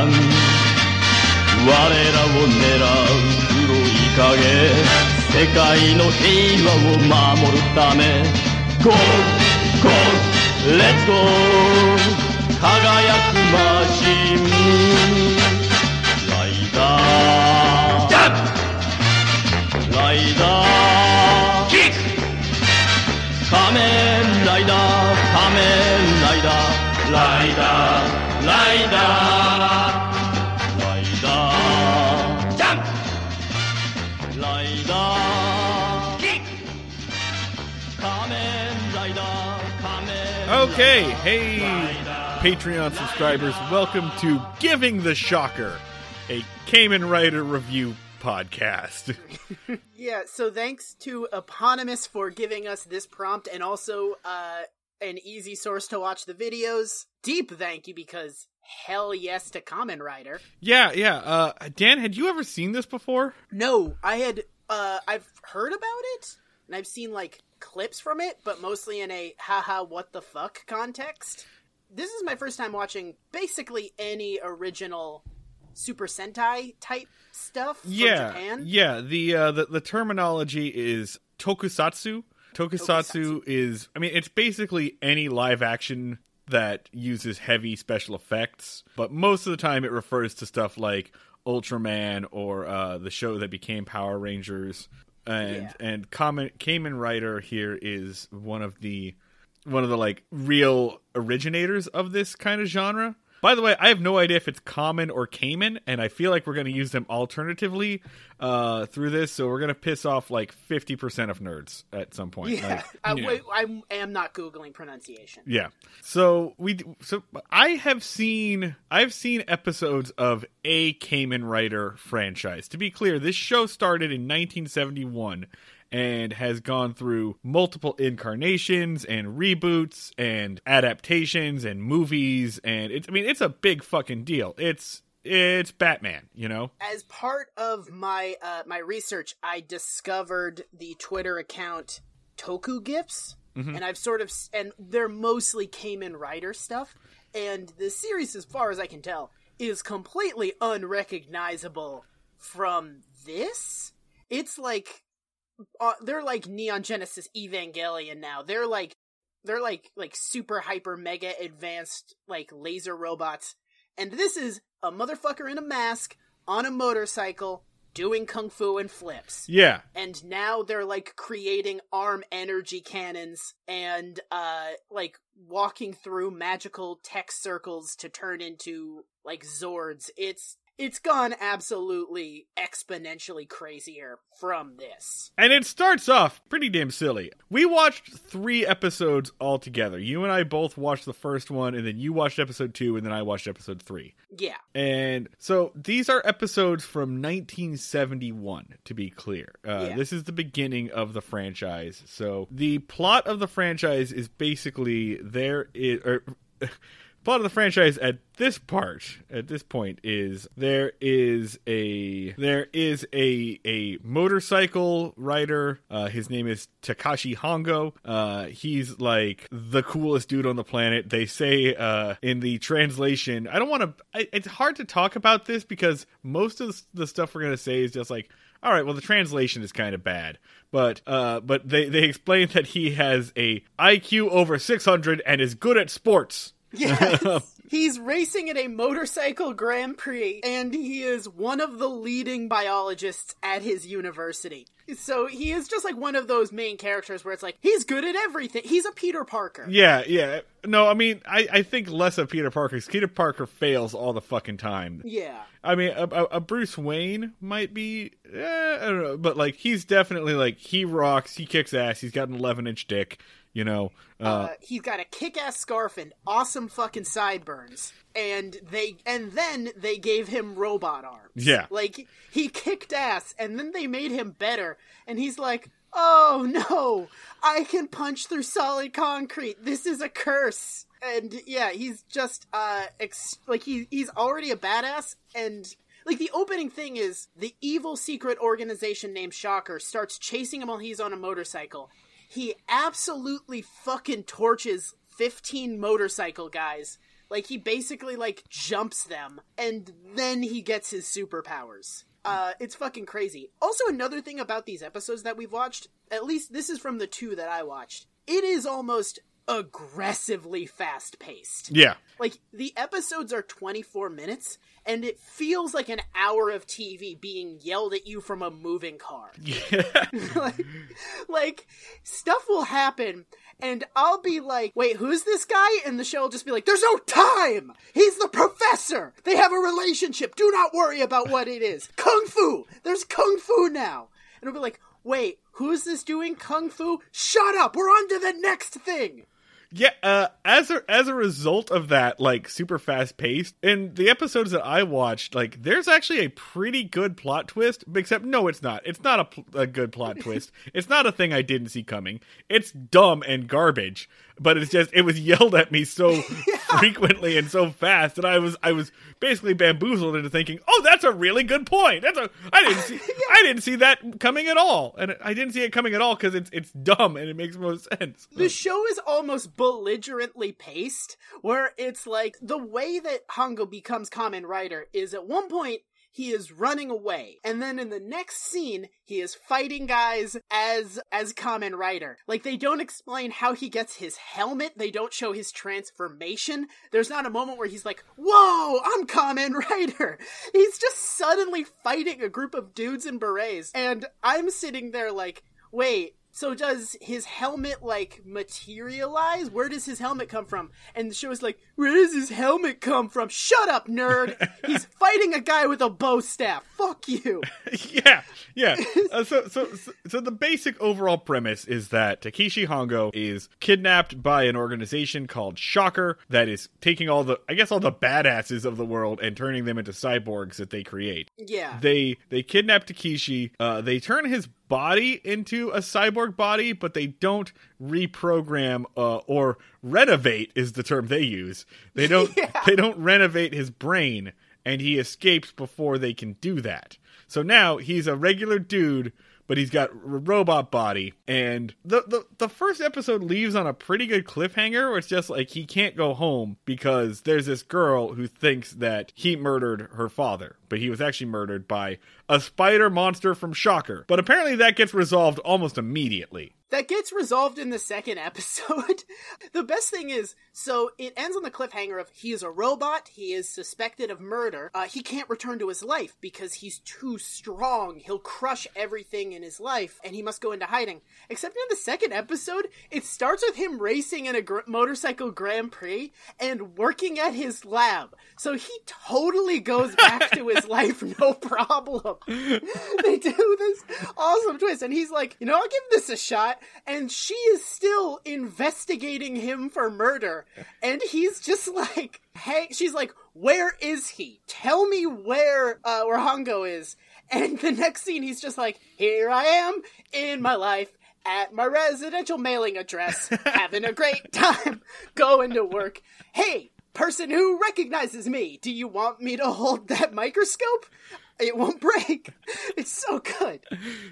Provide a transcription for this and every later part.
我らを狙う黒い影。世界の平和を守るため。Go! Go! Let's go! 輝くマシン。ライダー。ライダー。キック。仮面ライダー。仮面ライダー。ライダー。ライダー。Okay, hey, Patreon subscribers, welcome to Giving the Shocker, a Cayman Rider review podcast. Yeah, so thanks to Eponymous for giving us this prompt and also uh an easy source to watch the videos. Deep thank you because hell yes to Common Rider. yeah, yeah. Uh, Dan, had you ever seen this before? No, I had uh I've heard about it and I've seen like clips from it, but mostly in a haha what the fuck context. This is my first time watching basically any original Super Sentai type stuff from yeah, Japan. yeah. The, uh, the the terminology is tokusatsu. Tokusatsu Tokusatsu. is, I mean, it's basically any live action that uses heavy special effects, but most of the time it refers to stuff like Ultraman or uh, the show that became Power Rangers. And Yeah. and Kamen, Kamen Rider here is one of the one of the like real originators of this kind of genre. By the way, I have no idea if it's common or Cayman, and I feel like we're going to use them alternatively uh, through this. So we're going to piss off like fifty percent of nerds at some point. Yeah, Like, I, yeah. wait, I am not googling pronunciation. Yeah. So we so I have seen I've seen episodes of a Cayman Rider franchise. To be clear, this show started in 1971 and has gone through multiple incarnations and reboots and adaptations and movies and it's I mean it's a big fucking deal. It's it's Batman, you know? As part of my uh, my research, I discovered the Twitter account Toku Gifts, and I've sort of and they're mostly Cayman Rider stuff. And the series, as far as I can tell, is completely unrecognizable from this. It's like uh, they're like Neon Genesis Evangelion now. They're like they're like like super hyper mega advanced like laser robots. And this is a motherfucker in a mask on a motorcycle doing kung fu and flips. Yeah. And now they're like creating arm energy cannons and uh like walking through magical tech circles to turn into like zords. It's it's gone absolutely exponentially crazier from this. And it starts off pretty damn silly. We watched three episodes all together. You and I both watched the first one, and then you watched episode two, and then I watched episode three. Yeah. And so these are episodes from 1971, to be clear. Uh, Yeah. This is the beginning of the franchise. So the plot of the franchise is basically there is. Or, plot of the franchise at this part at this point is there is a there is a a motorcycle rider. Uh his name is Takeshi Hongo. Uh he's like the coolest dude on the planet. They say uh in the translation I don't want to it's hard to talk about this because most of the stuff we're going to say is just like all right well the translation is kind of bad. But uh but they they explain that he has a IQ over 600 and is good at sports Yes. He's racing in a motorcycle Grand Prix, and he is one of the leading biologists at his university. So he is just like one of those main characters where it's like, he's good at everything. He's a Peter Parker. Yeah, yeah. No, I mean, I, I think less of Peter Parker. 'cause Peter Parker fails all the fucking time. Yeah. I mean, a, a, a Bruce Wayne might be, eh, I don't know, but like he's definitely like he rocks. He kicks ass. He's got an 11 inch dick. You know, uh, Uh, he's got a kick-ass scarf and awesome fucking sideburns, and they and then they gave him robot arms. Yeah. like he kicked ass, and then they made him better, and he's like, "Oh no, I can punch through solid concrete. This is a curse." And yeah, he's just uh, ex- like he he's already a badass, and like the opening thing is the evil secret organization named Shocker starts chasing him while he's on a motorcycle. He absolutely fucking torches 15 motorcycle guys. Like he basically like jumps them and then he gets his superpowers. Uh, it's fucking crazy. Also, another thing about these episodes that we've watched, at least this is from the two that I watched, it is almost aggressively fast paced. Yeah. Like the episodes are 24 minutes and it feels like an hour of TV being yelled at you from a moving car. Yeah. like, like stuff will happen and I'll be like, "Wait, who's this guy?" and the show will just be like, "There's no time. He's the professor. They have a relationship. Do not worry about what it is. Kung fu. There's kung fu now." And it'll be like, "Wait, who's this doing kung fu? Shut up. We're on to the next thing." Yeah, uh, as a as a result of that, like super fast paced, in the episodes that I watched, like there's actually a pretty good plot twist. Except no, it's not. It's not a, pl- a good plot twist. It's not a thing I didn't see coming. It's dumb and garbage. But it's just it was yelled at me so frequently and so fast that I was I was basically bamboozled into thinking, oh, that's a really good point. That's a I didn't see I didn't see that coming at all, and I didn't see it coming at all because it's it's dumb and it makes no sense. The show is almost belligerently paced, where it's like the way that Hongo becomes common writer is at one point he is running away, and then in the next scene he is fighting guys as as Common Rider. Like they don't explain how he gets his helmet, they don't show his transformation. There's not a moment where he's like, "Whoa, I'm Common Rider." He's just suddenly fighting a group of dudes in berets, and I'm sitting there like, "Wait, so does his helmet like materialize? Where does his helmet come from? And the show is like, where does his helmet come from? Shut up, nerd! He's fighting a guy with a bow staff. Fuck you. yeah, yeah. Uh, so, so, so, so the basic overall premise is that Takeshi Hongo is kidnapped by an organization called Shocker that is taking all the, I guess, all the badasses of the world and turning them into cyborgs that they create. Yeah. They they kidnap Takeshi. Uh, they turn his body into a cyborg body, but they don't reprogram uh, or renovate is the term they use. They don't Yeah. they don't renovate his brain, and he escapes before they can do that. So now he's a regular dude, but he's got a robot body. And the, the the first episode leaves on a pretty good cliffhanger, where it's just like he can't go home because there's this girl who thinks that he murdered her father, but he was actually murdered by a spider monster from Shocker. But apparently that gets resolved almost immediately. That gets resolved in the second episode. the best thing is, so it ends on the cliffhanger of he is a robot, he is suspected of murder, uh, he can't return to his life because he's too strong. He'll crush everything in his life, and he must go into hiding. Except in the second episode, it starts with him racing in a gr- motorcycle Grand Prix and working at his lab. So he totally goes back to his life, no problem. they do this awesome twist, and he's like, you know, I'll give this a shot. And she is still investigating him for murder, and he's just like, hey, she's like, where is he? Tell me where uh, where Hongo is. And the next scene, he's just like, here I am in my life. At my residential mailing address, having a great time, going to work. Hey, person who recognizes me, do you want me to hold that microscope? It won't break. It's so good.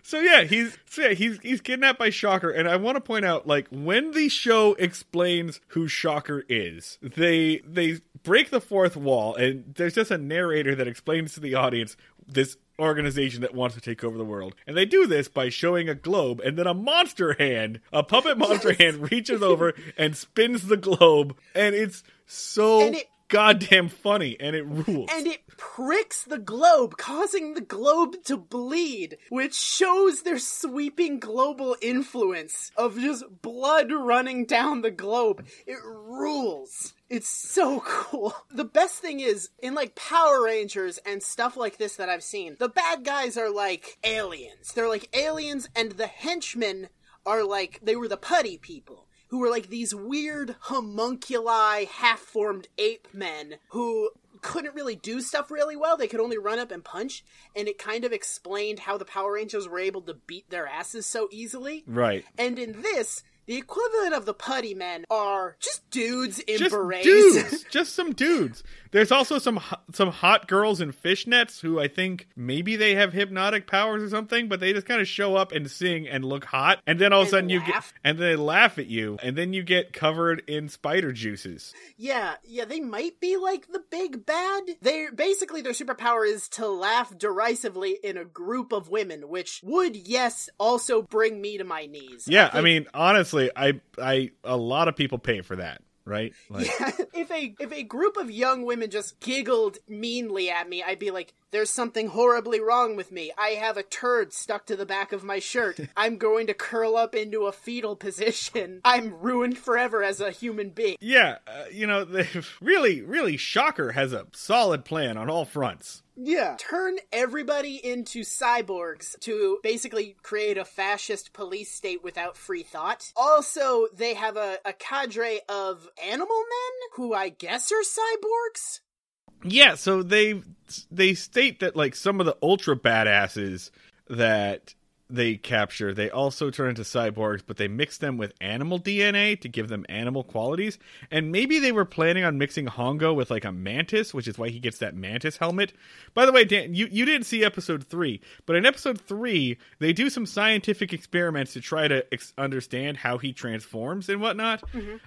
So yeah, he's so yeah, he's he's kidnapped by Shocker, and I want to point out like when the show explains who Shocker is, they they break the fourth wall, and there's just a narrator that explains to the audience this organization that wants to take over the world. And they do this by showing a globe and then a monster hand, a puppet monster hand reaches over and spins the globe and it's so And it- goddamn funny and it rules. and it pricks the globe, causing the globe to bleed, which shows their sweeping global influence of just blood running down the globe. It rules. It's so cool. The best thing is, in like Power Rangers and stuff like this that I've seen, the bad guys are like aliens. They're like aliens, and the henchmen are like, they were the putty people who were like these weird homunculi, half formed ape men who couldn't really do stuff really well. They could only run up and punch, and it kind of explained how the Power Rangers were able to beat their asses so easily. right. And in this, the equivalent of the putty men are just dudes in just berets. dudes, just some dudes. There's also some some hot girls in fishnets who I think maybe they have hypnotic powers or something, but they just kind of show up and sing and look hot, and then all of a sudden you get and they laugh at you, and then you get covered in spider juices. Yeah, yeah, they might be like the big bad. They basically their superpower is to laugh derisively in a group of women, which would yes also bring me to my knees. Yeah, I think- mean honestly, I I a lot of people pay for that, right? Like, if a if a group of young women just giggled meanly at me, I'd be like, "There's something horribly wrong with me. I have a turd stuck to the back of my shirt. I'm going to curl up into a fetal position. I'm ruined forever as a human being." Yeah, uh, you know, really, really, Shocker has a solid plan on all fronts. Yeah. Turn everybody into cyborgs to basically create a fascist police state without free thought. Also, they have a, a cadre of animal men who I guess are cyborgs. Yeah, so they they state that like some of the ultra badasses that they capture, they also turn into cyborgs, but they mix them with animal DNA to give them animal qualities. And maybe they were planning on mixing Hongo with like a mantis, which is why he gets that mantis helmet. By the way, Dan, you, you didn't see episode three, but in episode three, they do some scientific experiments to try to ex- understand how he transforms and whatnot.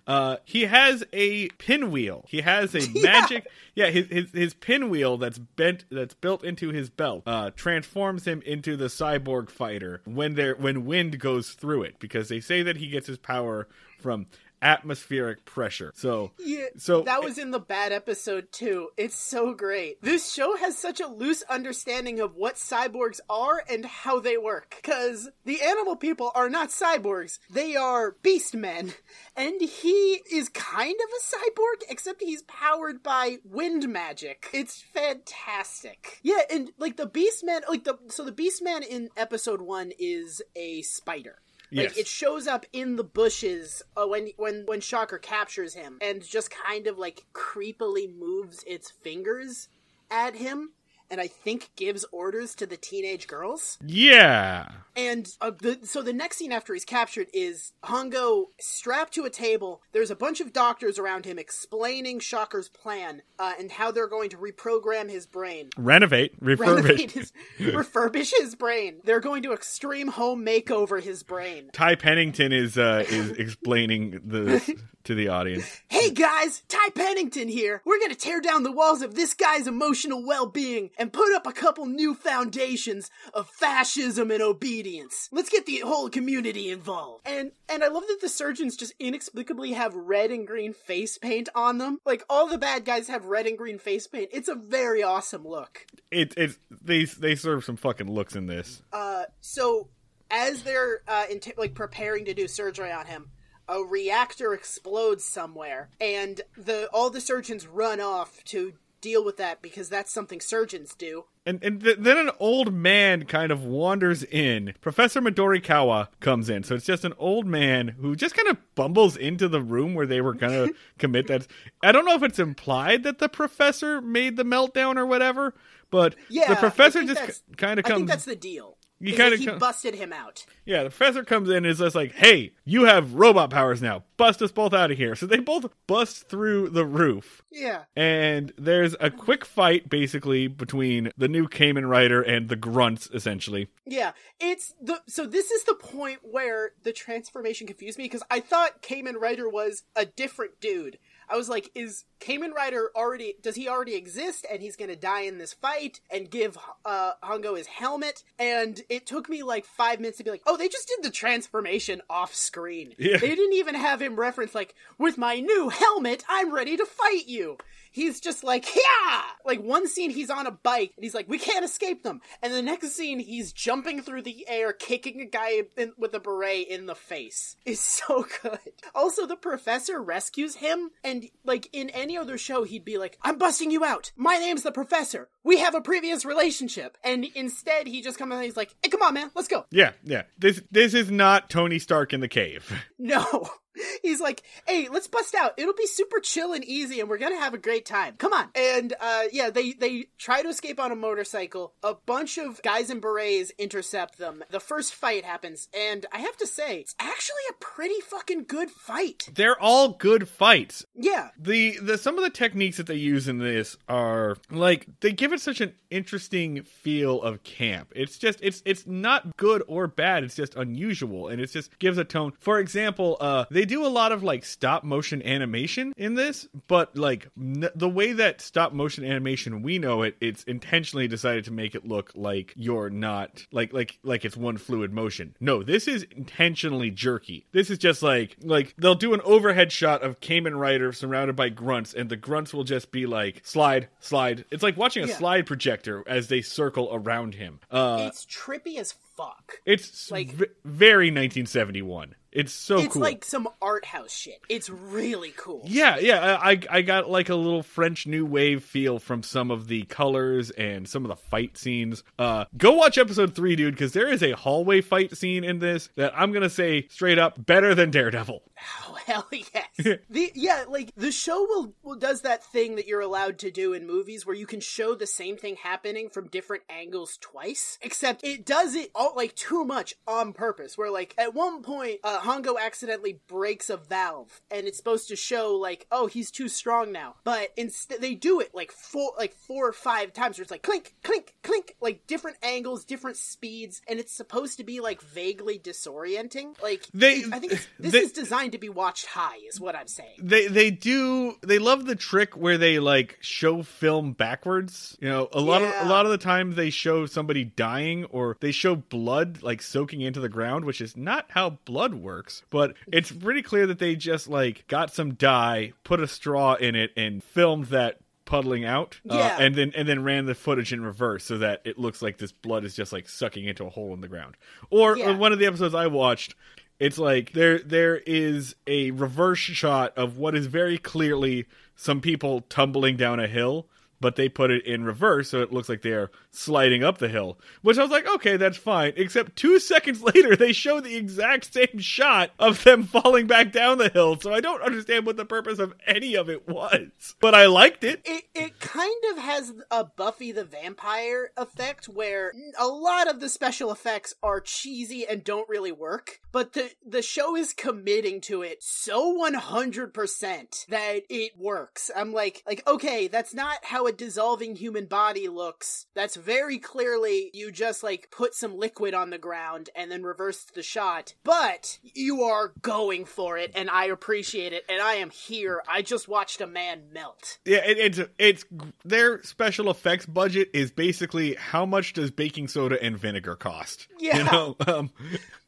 Uh, he has a pinwheel. He has a magic yeah, his, his his pinwheel that's bent that's built into his belt uh, transforms him into the cyborg fighter when there when wind goes through it because they say that he gets his power from atmospheric pressure. So Yeah, so that was in the bad episode too. It's so great. This show has such a loose understanding of what cyborgs are and how they work. Cause the animal people are not cyborgs. They are beast men. And he is kind of a cyborg, except he's powered by wind magic. It's fantastic. Yeah, and like the beast man, like the, so the beast man in episode one is a spider. Like Yes. it shows up in the bushes uh, when when when Shocker captures him and just kind of like creepily moves its fingers at him and I think gives orders to the teenage girls. yeah. And uh, the, so the next scene after he's captured is Hongo strapped to a table. There's a bunch of doctors around him explaining Shocker's plan uh, and how they're going to reprogram his brain Renovate, renovate refurbish. his, refurbish his brain. They're going to extreme home makeover his brain. Ty Pennington is uh is explaining the to the audience. Hey guys, Ty Pennington here. We're gonna tear down the walls of this guy's emotional well-being and put up a couple new foundations of fascism and obedience. Let's get the whole community involved. And and I love that the surgeons just inexplicably have red and green face paint on them. Like all the bad guys have red and green face paint. It's a very awesome look. It it's they they serve some fucking looks in this. Uh, so as they're uh, int- like preparing to do surgery on him, a reactor explodes somewhere, and the all the surgeons run off to deal with that because that's something surgeons do. And and th- then an old man kind of wanders in. Professor Midorikawa comes in. So it's just an old man who just kind of bumbles into the room where they were going to commit that. I don't know if it's implied that the professor made the meltdown or whatever, but Yeah, the professor just kind of I think comes. that's the deal. You he co- busted him out. Yeah, the professor comes in and is just like, hey, you have robot powers now. Bust us both out of here. So they both bust through the roof. Yeah. And there's a quick fight basically between the new Kamen Rider and the grunts, essentially. Yeah, it's the so this is the point where the transformation confused me because I thought Kamen Rider was a different dude. I was like, is Kamen Rider already does he already exist and he's gonna die in this fight and give uh Hongo his helmet? And it took me like five minutes to be like, oh, they just did the transformation off screen. Yeah. They didn't even have him reference like, with my new helmet, I'm ready to fight you. He's just like, yeah! Like one scene he's on a bike and he's like, we can't escape them. And the next scene he's jumping through the air, kicking a guy in, with a beret in the face. It's so good. Also, the professor rescues him and like in any other show, he'd be like, I'm busting you out. My name's the professor. We have a previous relationship. And instead he just comes and he's like, hey, come on, man, let's go. Yeah, yeah. This this is not Tony Stark in the cave. No. He's like, "Hey, let's bust out. It'll be super chill and easy, and we're gonna have a great time. Come on!" And uh, yeah, they they try to escape on a motorcycle. A bunch of guys in berets intercept them. The first fight happens, and I have to say, it's actually a pretty fucking good fight. They're all good fights. Yeah, The the some of the techniques that they use in this are like they give it such an interesting feel of camp. It's just it's it's not good or bad. It's just unusual and it just gives a tone. For example, uh they do a lot of like stop motion animation in this, but like n- the way that stop motion animation we know it, it's intentionally decided to make it look like you're not like like like it's one fluid motion. No, this is intentionally jerky. This is just like like they'll do an overhead shot of Cayman Rider surrounded by grunts, and the grunts will just be like slide, slide. It's like watching a Yeah. slide projector as they circle around him. Uh, it's trippy as fuck. it's like- v- very 1971. It's so cool. It's cool. like some art house shit. It's really cool. Yeah, yeah, I I I got like a little French New Wave feel from some of the colors and some of the fight scenes. Uh, go watch episode three, dude, because there is a hallway fight scene in this that I'm gonna say straight up better than Daredevil. Oh hell yes! the yeah, like the show will, will does that thing that you're allowed to do in movies where you can show the same thing happening from different angles twice. Except it does it all like too much on purpose. Where like at one point, uh, Hongo accidentally breaks a valve, and it's supposed to show like, oh, he's too strong now. But instead, they do it like four, like four or five times. Where it's like clink, clink, clink, like different angles, different speeds, and it's supposed to be like vaguely disorienting. Like They- I think it's, this they- is designed to be watched high, is what I'm saying. They they do they love the trick where they like show film backwards. You know, a lot of a lot of the time they show somebody dying or they show blood like soaking into the ground, which is not how blood works. But it's pretty clear that they just like got some dye, put a straw in it, and filmed that puddling out uh, Yeah. and then and then ran the footage in reverse so that it looks like this blood is just like sucking into a hole in the ground or Yeah. one of the episodes i watched it's like there there is a reverse shot of what is very clearly some people tumbling down a hill but they put it in reverse so it looks like they're sliding up the hill. Which i was like okay that's fine. Except two seconds later they show the exact same shot of them falling back down the hill. So i don't understand what the purpose of any of it was. But i liked it. It it kind of has a Buffy the Vampire effect where a lot of the special effects are cheesy and don't really work, but the the show is committing to it so 100% that it works. I'm like like okay, that's not how a dissolving human body looks. That's very clearly you just like put some liquid on the ground and then reversed the shot. But you are going for it and I appreciate it and I am here. I just watched a man melt. Yeah, it, it's it's their special effects budget is basically how much does baking soda and vinegar cost? Yeah. you know, um,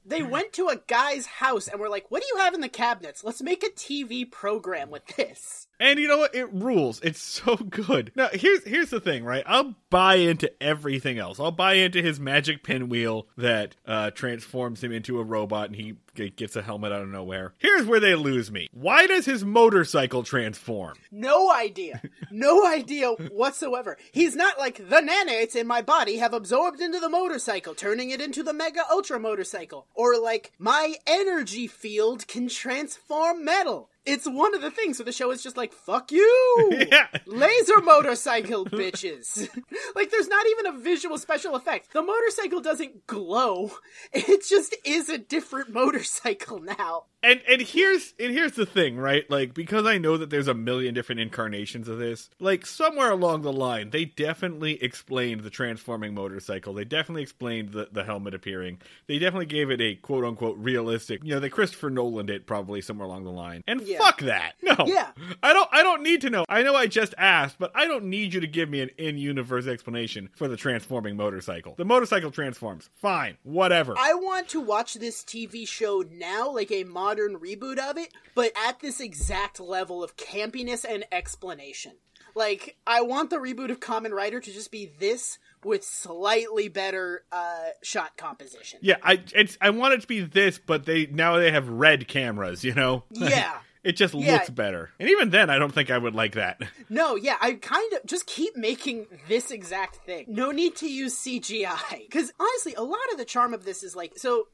They went to a guy's house and were like, "What do you have in the cabinets? Let's make a TV program with this." and you know what? It rules. It's so good. Now here's here's the thing, right? I'll buy into everything else. I'll buy into his magic pinwheel that uh, transforms him into a robot, and he gets a helmet out of nowhere. Here's where they lose me. Why does his motorcycle transform? No idea. No idea whatsoever. He's not like the nanites in my body have absorbed into the motorcycle, turning it into the mega ultra motorcycle. Or like my energy field can transform metal. It's one of the things where the show is just like, fuck you! Yeah. Laser motorcycle, bitches! like, there's not even a visual special effect. The motorcycle doesn't glow. It just is a different motorcycle now. And and here's and here's the thing, right? Like because I know that there's a million different incarnations of this. Like somewhere along the line, they definitely explained the transforming motorcycle. They definitely explained the, the helmet appearing. They definitely gave it a quote unquote realistic. You know, they Christopher Nolan it probably somewhere along the line. And Yeah. Fuck that. No. Yeah. I don't I don't need to know. I know I just asked, but I don't need you to give me an in-universe explanation for the transforming motorcycle. The motorcycle transforms. Fine. Whatever. I want to watch this TV show now, like a modern reboot of it, but at this exact level of campiness and explanation. Like, I want the reboot of Common Rider to just be this with slightly better uh, shot composition. Yeah, I it's I want it to be this, but they now they have red cameras, you know? Yeah. It just Yeah. looks better. And even then I don't think I would like that. No, yeah, I kind of just keep making this exact thing. No need to use CGI. Because honestly, a lot of the charm of this is like, so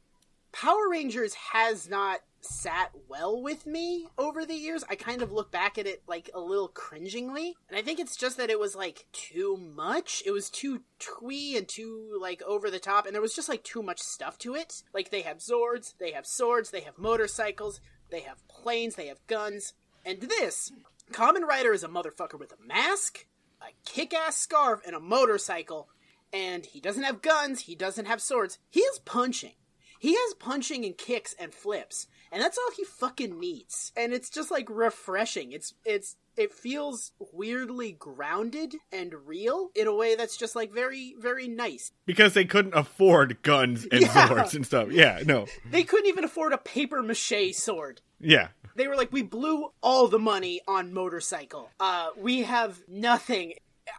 Power Rangers has not sat well with me over the years. I kind of look back at it like a little cringingly. And I think it's just that it was like too much. It was too twee and too like over the top and there was just like too much stuff to it. Like they have Zords, they have swords, they have motorcycles, they have planes, they have guns. And this, Common Rider is a motherfucker with a mask, a kick-ass scarf and a motorcycle. And he doesn't have guns, he doesn't have swords. He is punching. He has punching and kicks and flips, and that's all he fucking needs. And it's just like refreshing. It's it's it feels weirdly grounded and real in a way that's just like very very nice. Because they couldn't afford guns and Yeah. swords and stuff. Yeah, no. They couldn't even afford a paper mache sword. Yeah. They were like, we blew all the money on motorcycle. Uh, we have nothing.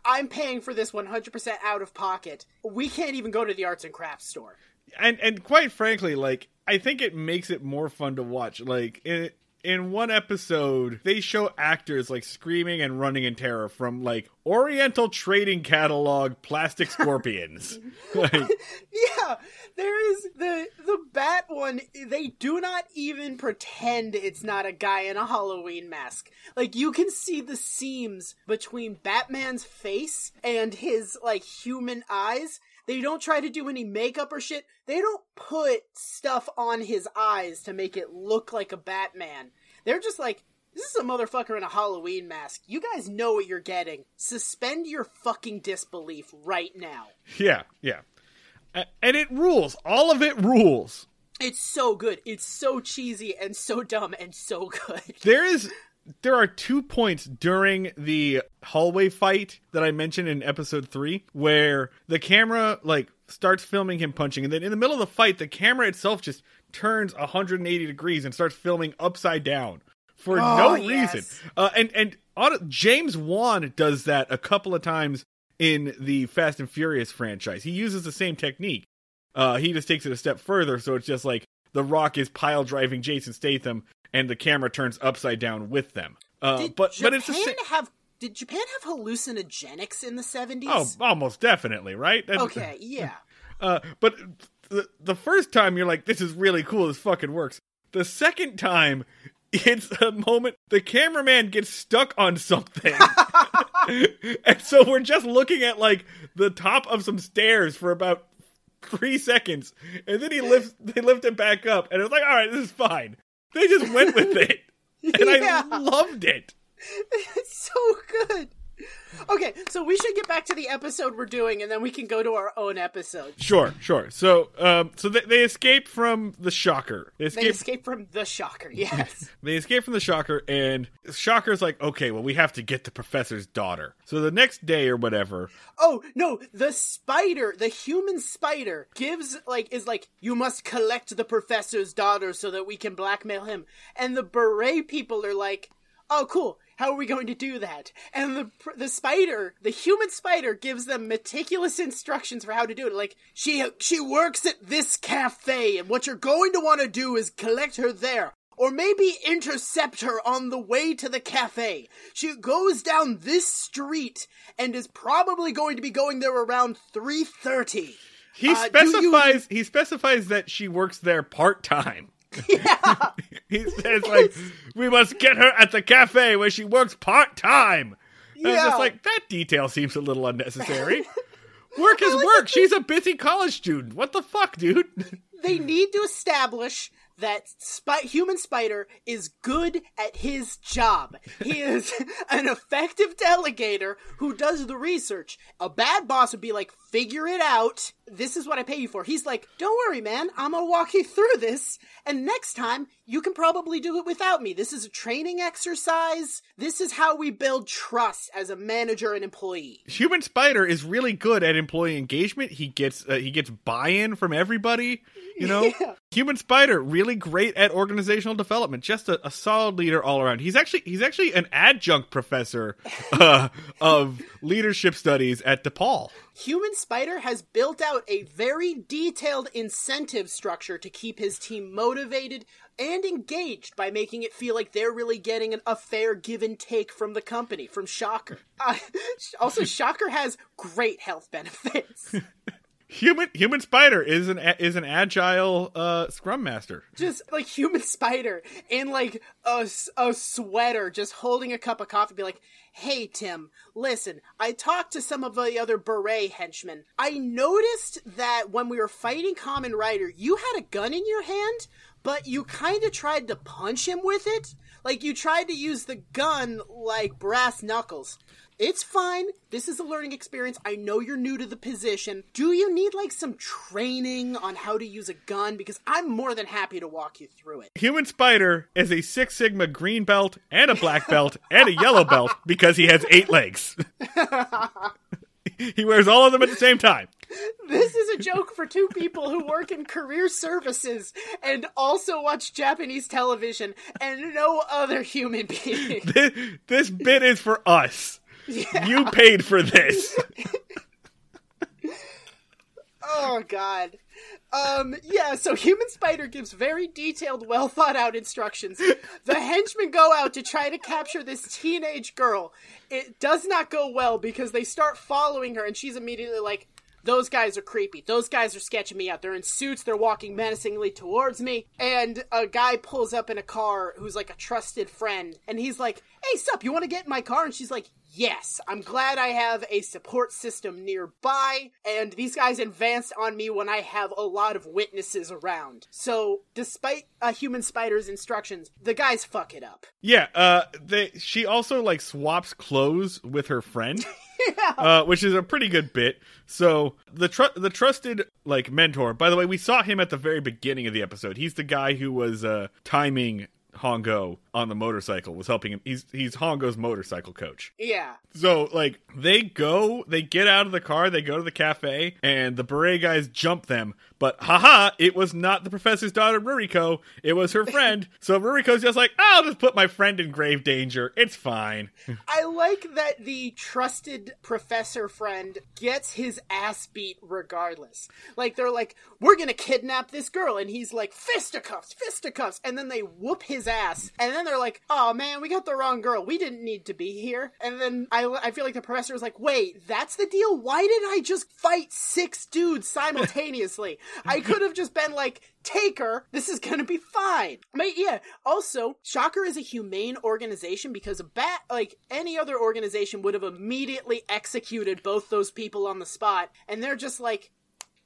I'm paying for this 100% out of pocket. We can't even go to the arts and crafts store. and and quite frankly, like I think it makes it more fun to watch. Like in in one episode, they show actors like screaming and running in terror from like Oriental Trading Catalog plastic scorpions. like, Yeah, there is the the bat one. They do not even pretend it's not a guy in a Halloween mask. Like you can see the seams between Batman's face and his like human eyes. They don't try to do any makeup or shit. They don't put stuff on his eyes to make it look like a Batman. They're just like, this is a motherfucker in a Halloween mask. You guys know what you're getting. Suspend your fucking disbelief right now. yeah, yeah. And it rules. All of it rules. It's so good. It's so cheesy and so dumb and so good. There is there are two points during the hallway fight that I mentioned in episode 3 where the camera like starts filming him punching and then in the middle of the fight the camera itself just turns 180 degrees and starts filming upside down for Oh, no yes. reason. Uh, and and on, James Wan does that a couple of times in the Fast and Furious franchise. He uses the same technique. Uh, he just takes it a step further, so it's just like The Rock is pile driving Jason Statham, and the camera turns upside down with them. Uh, Did but Japan but it's the same. have did Japan have hallucinogenics in the 70s? Oh, almost definitely, right? That- okay, yeah. Uh, but the, the first time you're like, this is really cool, this fucking works. The second time, it's a moment the cameraman gets stuck on something. and so we're just looking at like the top of some stairs for about three seconds. And then he lifts they lift him back up and it's like, all right, this is fine. They just went with it. And Yeah. I loved it. It's so good. Okay, so we should get back to the episode we're doing and then we can go to our own episode. Sure, sure. So, um, so they, they escape from the shocker. They They escape escape from the shocker, yes. They escape from the Shocker, and Shocker's like, okay, well, we have to get the professor's daughter. So the next day or whatever, Oh no, the spider, the human spider, gives like is like you must collect the professor's daughter so that we can blackmail him. And the beret people are like, "Oh, cool. How are we going to do that?" And the the spider, the human spider, gives them meticulous instructions for how to do it. Like she she works at this cafe, and what you're going to want to do is collect her there. Or maybe intercept her on the way to the cafe. She goes down this street and is probably going to be going there around 3:30. he Uh, do you- specifies he specifies that she works there part time. Yeah. He says like, we must get her at the cafe where she works part time. And it's Yeah. just like that detail seems a little unnecessary. work is work. She's a busy college student. What the fuck, dude? they need to establish that Spi- human spider is good at his job. He is an effective delegator who does the research. A bad boss would be like, figure it out. This is what I pay you for. He's like, don't worry, man. I'm gonna walk you through this. And next time, you can probably do it without me. This is a training exercise. This is how we build trust as a manager and employee. Human Spider is really good at employee engagement. He gets uh, he gets buy-in from everybody. You know, Yeah. Human Spider really great at organizational development. Just a, a solid leader all around. He's actually he's actually an adjunct professor uh, of leadership studies at DePaul. Human Spider has built out a very detailed incentive structure to keep his team motivated and engaged by making it feel like they're really getting an, a fair give and take from the company, from Shocker. Uh, also, Shocker has great health benefits. human human spider is an is an agile uh, scrum master. just like human spider in like a, a sweater just holding a cup of coffee be like hey tim listen i talked to some of the other beret henchmen i noticed that when we were fighting common rider you had a gun in your hand but you kind of tried to punch him with it like you tried to use the gun like brass knuckles it's fine. This is a learning experience. I know you're new to the position. Do you need like some training on how to use a gun? Because I'm more than happy to walk you through it. Human spider is a Six Sigma green belt and a black belt and a yellow belt because he has eight legs. he wears all of them at the same time. This is a joke for two people who work in career services and also watch Japanese television and no other human being. This, this bit is for us. You paid for this. Oh god. Um yeah, so Human Spider gives very detailed, well thought out instructions. The henchmen go out to try to capture this teenage girl. It does not go well because they start following her and she's immediately like those guys are creepy. Those guys are sketching me out. They're in suits. They're walking menacingly towards me. And a guy pulls up in a car who's like a trusted friend. And he's like, Hey, sup, you want to get in my car? And she's like, Yes, I'm glad I have a support system nearby, and these guys advanced on me when I have a lot of witnesses around. So, despite a human spider's instructions, the guys fuck it up. Yeah, uh, they, she also like swaps clothes with her friend, uh, which is a pretty good bit. So the tr- the trusted like mentor. By the way, we saw him at the very beginning of the episode. He's the guy who was uh, timing Hongo on the motorcycle, was helping him. He's he's Hongo's motorcycle coach. Yeah. So like they go, they get out of the car, they go to the cafe, and the beret guys jump them. But haha, it was not the professor's daughter Ruriko, it was her friend. so Ruriko's just like, I'll just put my friend in grave danger. It's fine. I like that the trusted professor friend gets his ass beat regardless. Like they're like, "We're gonna kidnap this girl," and he's like, "Fisticuffs, fisticuffs," and then they whoop his ass, and then they're like, "Oh man, we got the wrong girl. We didn't need to be here." And then I, I feel like the professor was like, "Wait, that's the deal? Why did I just fight six dudes simultaneously? I could have just been like." Take her. This is gonna be fine. But yeah, also, Shocker is a humane organization because a bat, like any other organization, would have immediately executed both those people on the spot, and they're just like,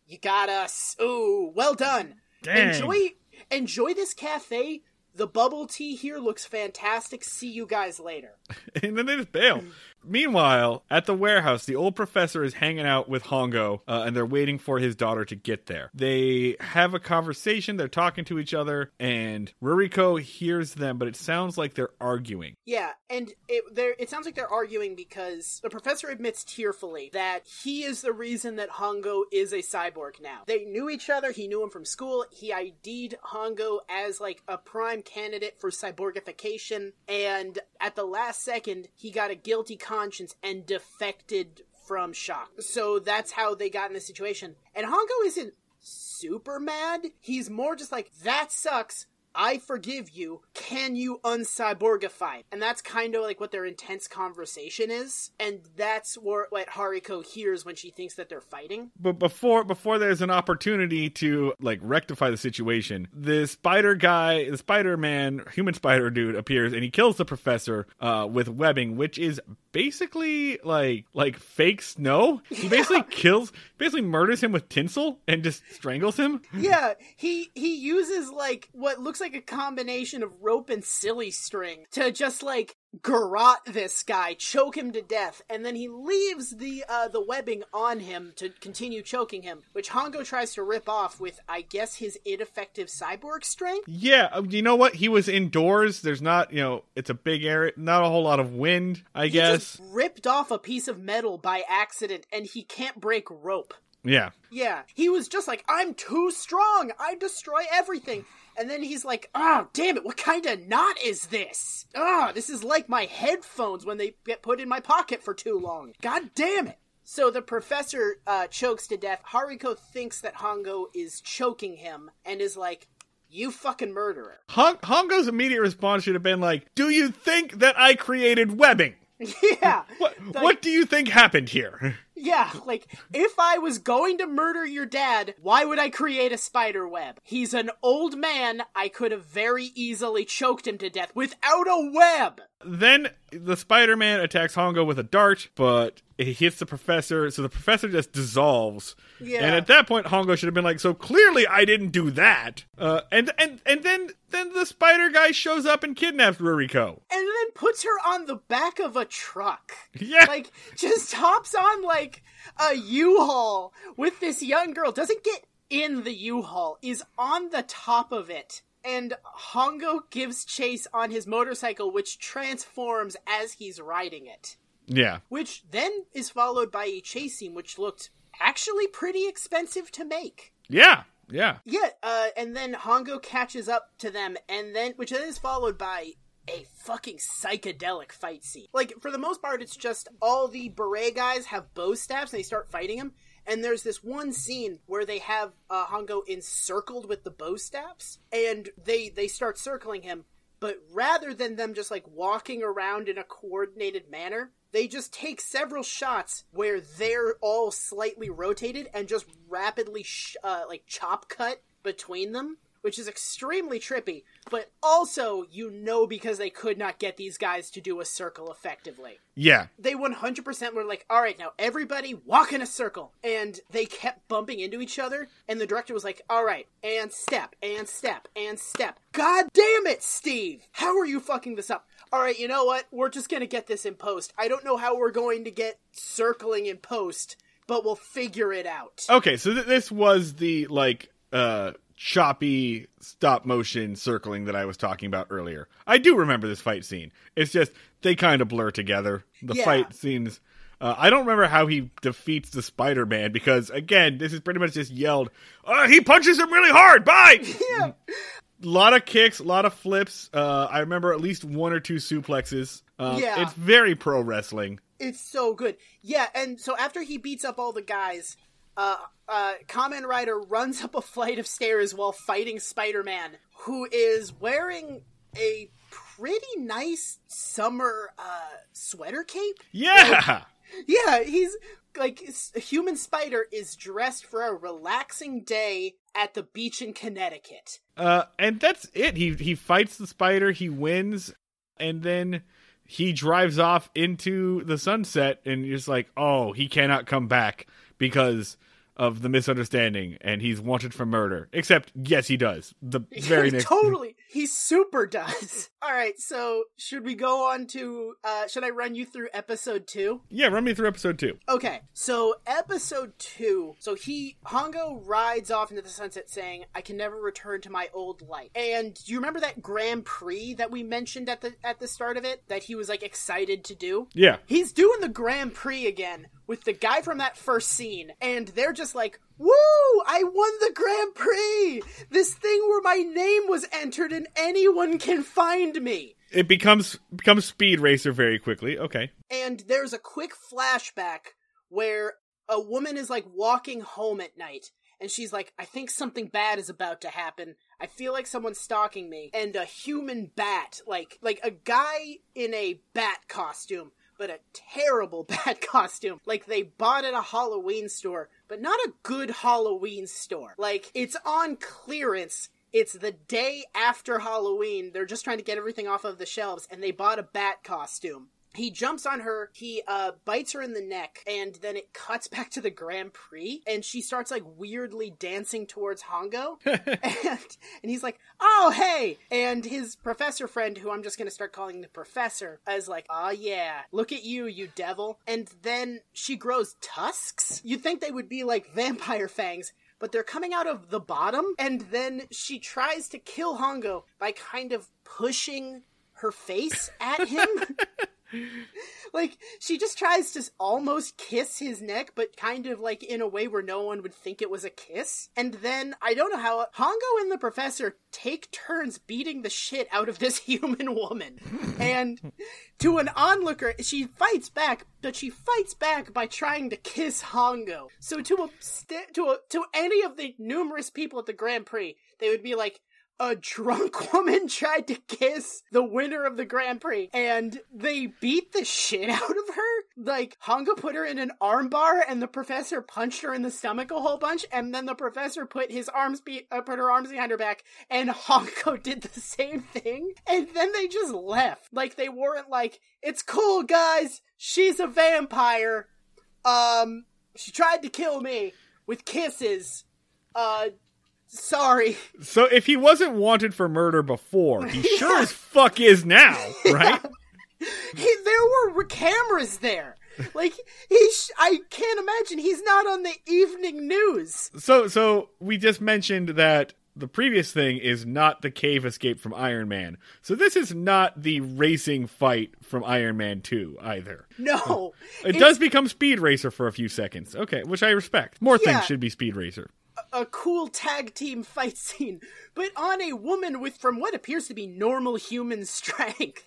"You got us. Ooh, well done. Dang. Enjoy, enjoy this cafe. The bubble tea here looks fantastic. See you guys later." and then they just bail. Meanwhile, at the warehouse, the old professor is hanging out with Hongo, uh, and they're waiting for his daughter to get there. They have a conversation, they're talking to each other, and Ruriko hears them, but it sounds like they're arguing. Yeah, and it it sounds like they're arguing because the professor admits tearfully that he is the reason that Hongo is a cyborg now. They knew each other, he knew him from school, he ID'd Hongo as like a prime candidate for cyborgification, and at the last second he got a guilty conscience and defected from shock. So that's how they got in this situation. And Hongo isn't super mad. He's more just like, that sucks. I forgive you. Can you uncyborgify? And that's kind of like what their intense conversation is. And that's where, what Hariko hears when she thinks that they're fighting. But before before there's an opportunity to like rectify the situation, the spider guy, the Spider Man, human spider dude appears and he kills the professor uh, with webbing, which is basically like like fake snow. He basically kills, basically murders him with tinsel and just strangles him. yeah, he he uses like what looks like a combination of rope and silly string to just like garrote this guy, choke him to death, and then he leaves the uh, the webbing on him to continue choking him, which Hongo tries to rip off with, I guess, his ineffective cyborg strength. Yeah, uh, you know what? He was indoors. There's not, you know, it's a big area, not a whole lot of wind, I He guess. just ripped off a piece of metal by accident, and he can't break rope. Yeah. Yeah, he was just like, I'm too strong. I destroy everything. And then he's like, oh, damn it, what kind of knot is this? Ah, this is like my headphones when they get put in my pocket for too long. God damn it. So the professor uh, chokes to death. Hariko thinks that Hongo is choking him and is like, you fucking murderer. Hong- Hongo's immediate response should have been like, "Do you think that I created webbing? yeah. What Like- what do you think happened here?" Yeah, like if I was going to murder your dad, why would I create a spider web? He's an old man. I could have very easily choked him to death without a web. Then the Spider Man attacks Hongo with a dart, but it hits the professor, so the professor just dissolves. Yeah. And at that point, Hongo should have been like, "So clearly, I didn't do that." Uh, and and and then then the Spider guy shows up and kidnaps Ruriko. And then puts her on the back of a truck. Yeah. Like just hops on like a U-Haul with this young girl. Doesn't get in the U-Haul. Is on the top of it. And Hongo gives chase on his motorcycle, which transforms as he's riding it. Yeah. Which then is followed by a chase scene, which looked actually pretty expensive to make. Yeah. Yeah. Yeah, uh, and then Hongo catches up to them, and then which then is followed by a fucking psychedelic fight scene. Like for the most part, it's just all the beret guys have bow staffs and they start fighting him. And there's this one scene where they have uh, Hongo encircled with the bow staffs, and they they start circling him. But rather than them just like walking around in a coordinated manner, they just take several shots where they're all slightly rotated and just rapidly sh- uh, like chop cut between them which is extremely trippy but also you know because they could not get these guys to do a circle effectively. Yeah. they 100% were like all right now everybody walk in a circle. And they kept bumping into each other and the director was like all right and step and step and step. God damn it steve! How are you fucking this up? All right you know what? We're just gonna get this in post. I don't know how we're going to get circling in post but we'll figure it out. Okay, so th- this was the like uh choppy stop motion circling that I was talking about earlier. I do remember this fight scene. It's just they kind of blur together. The Yeah. fight scenes. Uh, I don't remember how he defeats the Spider Man because again, this is pretty much just yelled. Uh, he punches him really hard. Bye. yeah A lot of kicks, a lot of flips. Uh, I remember at least one or two suplexes. Um, Yeah. it's very pro wrestling. It's so good. Yeah, and so after he beats up all the guys, uh, uh, Kamen Rider runs up a flight of stairs while fighting Spider Man, who is wearing a pretty nice summer uh, sweater cape. Yeah. Yeah, he's like human spider is dressed for a relaxing day at the beach in Connecticut. Uh, and that's it. He he fights the spider, he wins, and then he drives off into the sunset, and you're just like, oh, he cannot come back because of the misunderstanding, and he's wanted for murder. Except, yes, he does. The very next. totally. He super does. All right, so should we go on to uh should I run you through episode 2? Yeah, run me through episode two. Okay, so episode two. So he Hongo rides off into the sunset, saying, "I can never return to my old life." And do you remember that Grand Prix that we mentioned at the at the start of it that he was like excited to do? Yeah. He's doing the Grand Prix again with the guy from that first scene, and they're just like, "Woo! I won the Grand Prix! This thing where my name was entered and anyone can find me." It becomes becomes Speed Racer very quickly. Okay. and there's a quick flashback where a woman is like walking home at night and she's like i think something bad is about to happen i feel like someone's stalking me and a human bat like like a guy in a bat costume but a terrible bad costume like they bought at a halloween store but not a good halloween store like it's on clearance it's the day after Halloween. They're just trying to get everything off of the shelves, and they bought a bat costume. He jumps on her, he uh, bites her in the neck, and then it cuts back to the Grand Prix, and she starts like weirdly dancing towards Hongo. and, and he's like, Oh, hey! And his professor friend, who I'm just gonna start calling the professor, is like, Oh, yeah, look at you, you devil. And then she grows tusks. You'd think they would be like vampire fangs, but they're coming out of the bottom, and then she tries to kill Hongo by kind of pushing her face at him. like she just tries to almost kiss his neck but kind of like in a way where no one would think it was a kiss. And then i don't know how hongo and the professor take turns beating the shit out of this human woman. And to an onlooker she fights back but she fights back by trying to kiss hongo. So to a to a, to any of the numerous people at the grand prix they would be like a drunk woman tried to kiss the winner of the Grand Prix and they beat the shit out of her. Like, Hongo put her in an armbar and the professor punched her in the stomach a whole bunch and then the professor put his arms be- uh, put her arms behind her back and Hongo did the same thing and then they just left. Like, they weren't like, it's cool guys, she's a vampire. Um, she tried to kill me with kisses. Uh, sorry. So if he wasn't wanted for murder before, he sure as fuck is now, right? He, there were cameras there. Like he, sh- I can't imagine he's not on the evening news. So so we just mentioned that the previous thing is not the cave escape from Iron Man. So this is not the racing fight from Iron Man 2 either. No, It does become Speed Racer for a few seconds. Okay, which I respect. More Yeah. things should be Speed Racer. a cool tag team fight scene, but on a woman with from what appears to be normal human strength.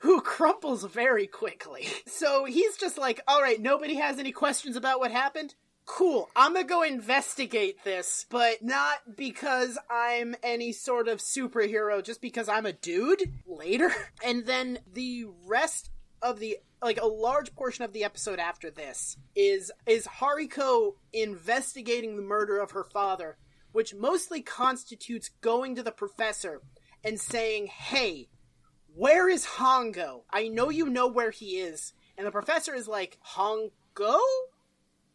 Who crumples very quickly. So he's just like, all right, nobody has any questions about what happened? Cool, I'm gonna go investigate this, but not because I'm any sort of superhero, just because I'm a dude later. And then the rest of the like a large portion of the episode after this is is Hariko investigating the murder of her father, which mostly constitutes going to the professor and saying, "Hey, where is Hongo? I know you know where he is." And the professor is like, "Hongo?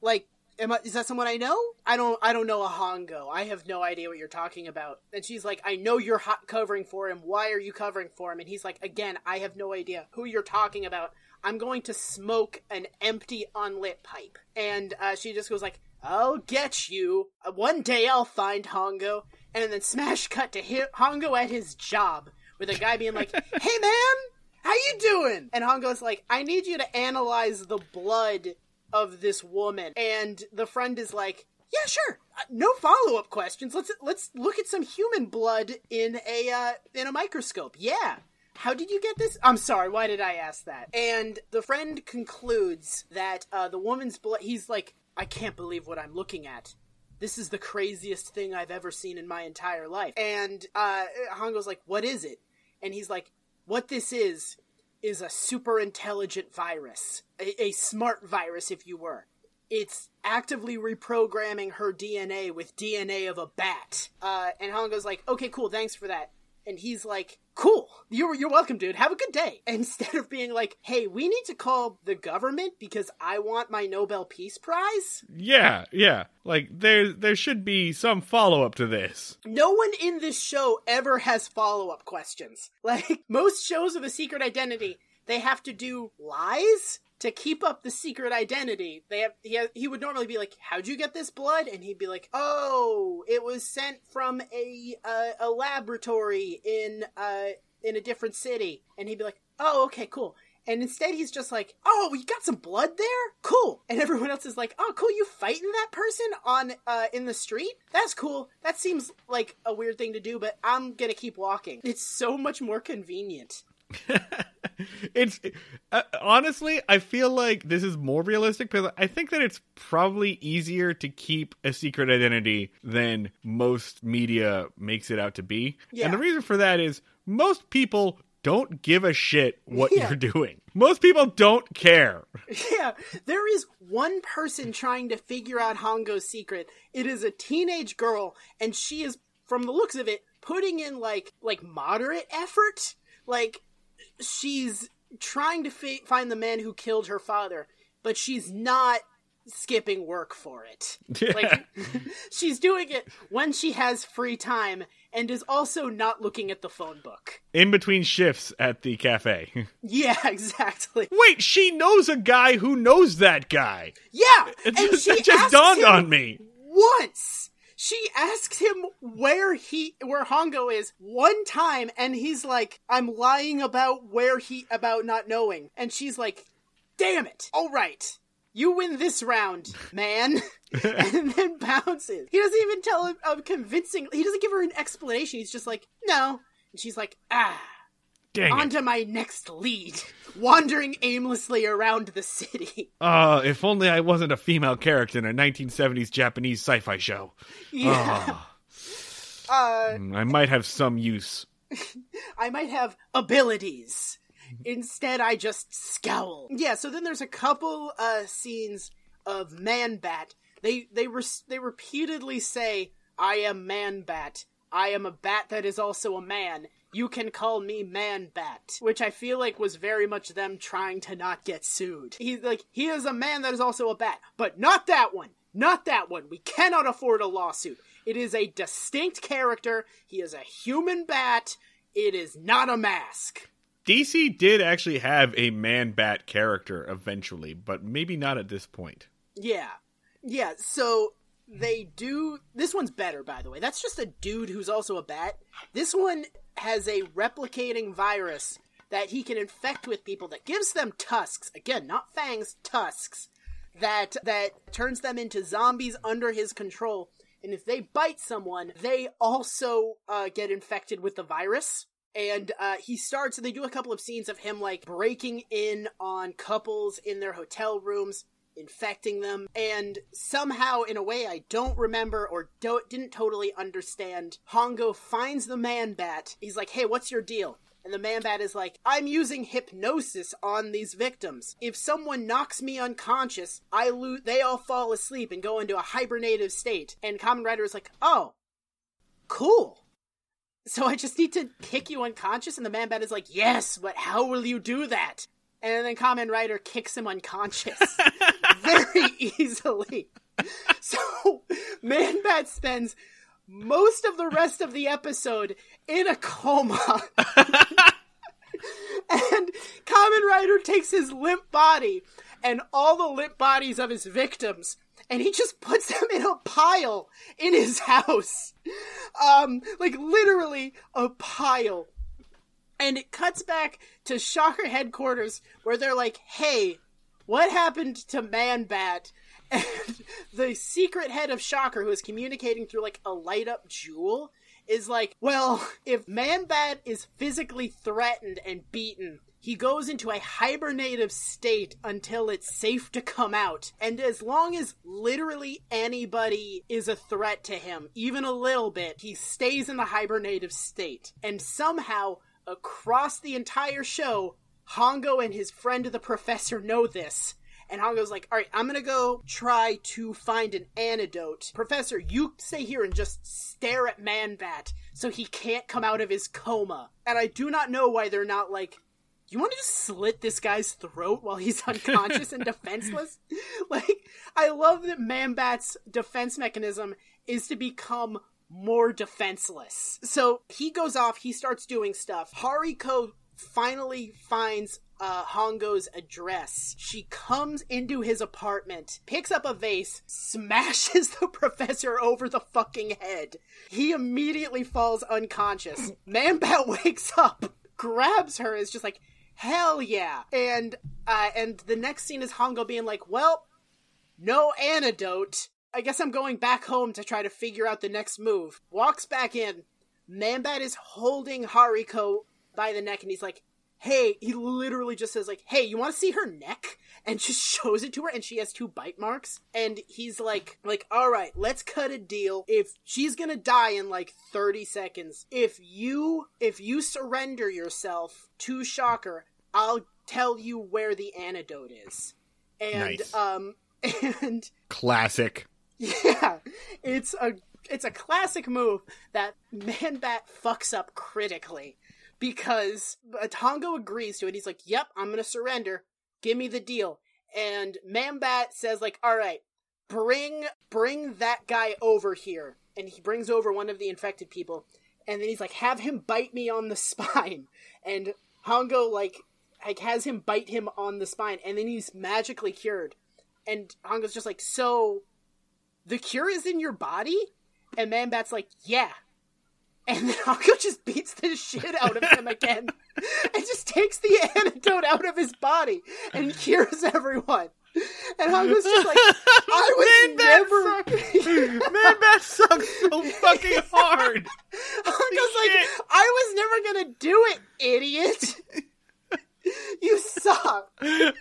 Like Am I, is that someone I know? I don't. I don't know a Hongo. I have no idea what you're talking about. And she's like, I know you're hot covering for him. Why are you covering for him? And he's like, again, I have no idea who you're talking about. I'm going to smoke an empty unlit pipe. And uh, she just goes like, I'll get you. One day I'll find Hongo. And then smash cut to hi- Hongo at his job with a guy being like, Hey man, how you doing? And Hongo's like, I need you to analyze the blood of this woman. And the friend is like, yeah, sure. Uh, no follow-up questions. Let's let's look at some human blood in a uh, in a microscope. Yeah. How did you get this? I'm sorry. Why did I ask that? And the friend concludes that uh, the woman's blood. He's like, I can't believe what I'm looking at. This is the craziest thing I've ever seen in my entire life. And uh, Hongo's like, what is it? And he's like, what this is is a super intelligent virus, a, a smart virus, if you were. It's actively reprogramming her DNA with DNA of a bat. Uh, and goes like, okay, cool, thanks for that. And he's like, cool, you're, you're welcome, dude. Have a good day. Instead of being like, hey, we need to call the government because I want my Nobel Peace Prize. Yeah, yeah. Like there there should be some follow up to this. No one in this show ever has follow up questions. Like, most shows of a secret identity, they have to do lies to keep up the secret identity. They have he, ha he would normally be like, "How'd you get this blood?" And he'd be like, "Oh, it was sent from a a laboratory in uh in a different city." And he'd be like, "Oh, okay, cool." And instead, he's just like, "Oh, you got some blood there? Cool." And everyone else is like, "Oh, cool, you fighting that person on uh in the street? That's cool. That seems like a weird thing to do, but I'm gonna keep walking. It's so much more convenient." it's uh, honestly, I feel like this is more realistic because I think that it's probably easier to keep a secret identity than most media makes it out to be. Yeah. And the reason for that is most people don't give a shit what Yeah. you're doing. Most people don't care. Yeah, there is one person trying to figure out Hongo's secret. It is a teenage girl, and she is, from the looks of it, putting in like like moderate effort. Like she's trying to fi- find the man who killed her father, but she's not skipping work for it. Like she's doing it when she has free time and is also not looking at the phone book. In between shifts at the cafe. Yeah, exactly. Wait, she knows a guy who knows that guy. Yeah, It and just, she it just dawned on me. once. She asks him where he where Hongo is one time and he's like I'm lying about where he about not knowing and she's like damn it. All right. You win this round, man. and then bounces. He doesn't even tell him a convincing he doesn't give her an explanation. He's just like, "No." And she's like, "Ah, Dang on it. to my next lead." Wandering aimlessly around the city. Uh, if only I wasn't a female character in a 1970s Japanese sci-fi show. Yeah. Ah. Uh, I might have some use. I might have abilities. Instead, I just scowl. Yeah. So then there's a couple uh, scenes of Man Bat. They they re- they repeatedly say, "I am Man Bat. I am a bat that is also a man. You can call me Man Bat," which I feel like was very much them trying to not get sued. He's like, he is a man that is also a bat, but not that one. Not that one. We cannot afford a lawsuit. It is a distinct character. He is a human bat. It is not a mask. DC did actually have a man bat character eventually, but maybe not at this point. Yeah. Yeah, so they do this one's better by the way. That's just a dude who's also a bat. This one has a replicating virus that he can infect with people that gives them tusks. Again, not fangs, tusks. That that turns them into zombies under his control. And if they bite someone, they also uh, get infected with the virus and uh, he starts and they do a couple of scenes of him like breaking in on couples in their hotel rooms infecting them and somehow in a way i don't remember or don't, didn't totally understand hongo finds the man bat he's like hey what's your deal and the man bat is like, I'm using hypnosis on these victims. If someone knocks me unconscious, I lo- they all fall asleep and go into a hibernative state. And Kamen Rider is like, oh, cool. So I just need to kick you unconscious? And the man bat is like, yes, but how will you do that? And then Kamen Rider kicks him unconscious very easily. So Man Bat spends most of the rest of the episode in a coma. and Kamen Rider takes his limp body and all the limp bodies of his victims and he just puts them in a pile in his house. Um, like literally a pile. And it cuts back to Shocker headquarters where they're like, hey, what happened to Man Bat? And the secret head of Shocker, who is communicating through like a light up jewel, is like, well, if Man Bat is physically threatened and beaten, he goes into a hibernative state until it's safe to come out. And as long as literally anybody is a threat to him, even a little bit, he stays in the hibernative state. And somehow, across the entire show, Hongo and his friend the professor know this. And Hongo's like, all right, I'm gonna go try to find an antidote. Professor, you stay here and just stare at Man Bat so he can't come out of his coma. And I do not know why they're not like, you want to just slit this guy's throat while he's unconscious and defenseless? Like, I love that Man Bat's defense mechanism is to become more defenseless. So he goes off, he starts doing stuff. Hariko finally finds uh, Hongo's address. She comes into his apartment, picks up a vase, smashes the professor over the fucking head. He immediately falls unconscious. Man-Bat wakes up, grabs her, is just like, hell yeah. And, uh, and the next scene is Hongo being like, well, no antidote. I guess I'm going back home to try to figure out the next move. Walks back in. Man-Bat is holding Hariko by the neck and he's like, hey, he literally just says like, hey, you want to see her neck? And just shows it to her and she has two bite marks. And he's like, like, all right, let's cut a deal. If she's gonna die in like 30 seconds, if you, if you surrender yourself to Shocker, I'll tell you where the antidote is. And, Nice. um, and Classic. Yeah, it's a it's a classic move that Man Bat fucks up critically because Hongo agrees to it. He's like, "Yep, I'm gonna surrender. Give me the deal." And Man Bat says, "Like, all right, bring bring that guy over here." And he brings over one of the infected people, and then he's like, "Have him bite me on the spine." And Hongo like like has him bite him on the spine, and then he's magically cured. And Hongo's just like, "So." The cure is in your body? And Man Bat's like, yeah. And then Hongo just beats the shit out of him again and just takes the antidote out of his body and cures everyone. And Hongo's just like, I was never. Man Bat sucks so fucking hard. Hongo's like, I was never gonna do it, idiot. You suck. and then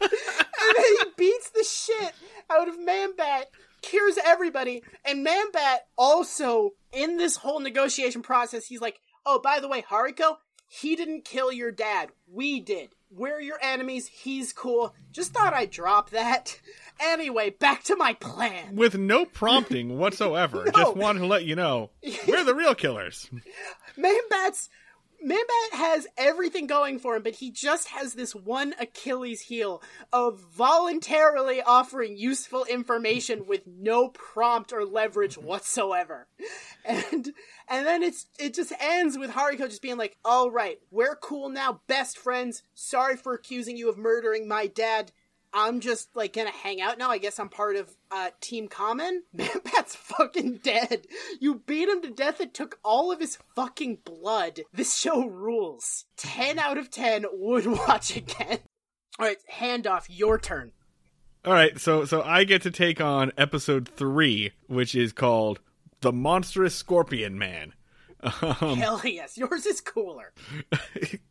he beats the shit out of Man Bat cures everybody. And Manbat also, in this whole negotiation process, he's like, oh, by the way, Hariko, he didn't kill your dad. We did. We're your enemies. He's cool. Just thought I'd drop that. Anyway, back to my plan. With no prompting whatsoever. No. Just wanted to let you know we're the real killers. Manbat's Manbat has everything going for him, but he just has this one Achilles heel of voluntarily offering useful information with no prompt or leverage whatsoever. And and then it's it just ends with Hariko just being like, "All right, we're cool now, best friends. Sorry for accusing you of murdering my dad. I'm just like gonna hang out now. I guess I'm part of uh, Team Kamen. Manbat's fucking dead. You beat him to death. It took all of his fucking blood. This show rules. Ten out of ten would watch again. All right, handoff. Your turn. All right, so so I get to take on episode three, which is called "The Monstrous Scorpion Man." Um, Hell yes, yours is cooler.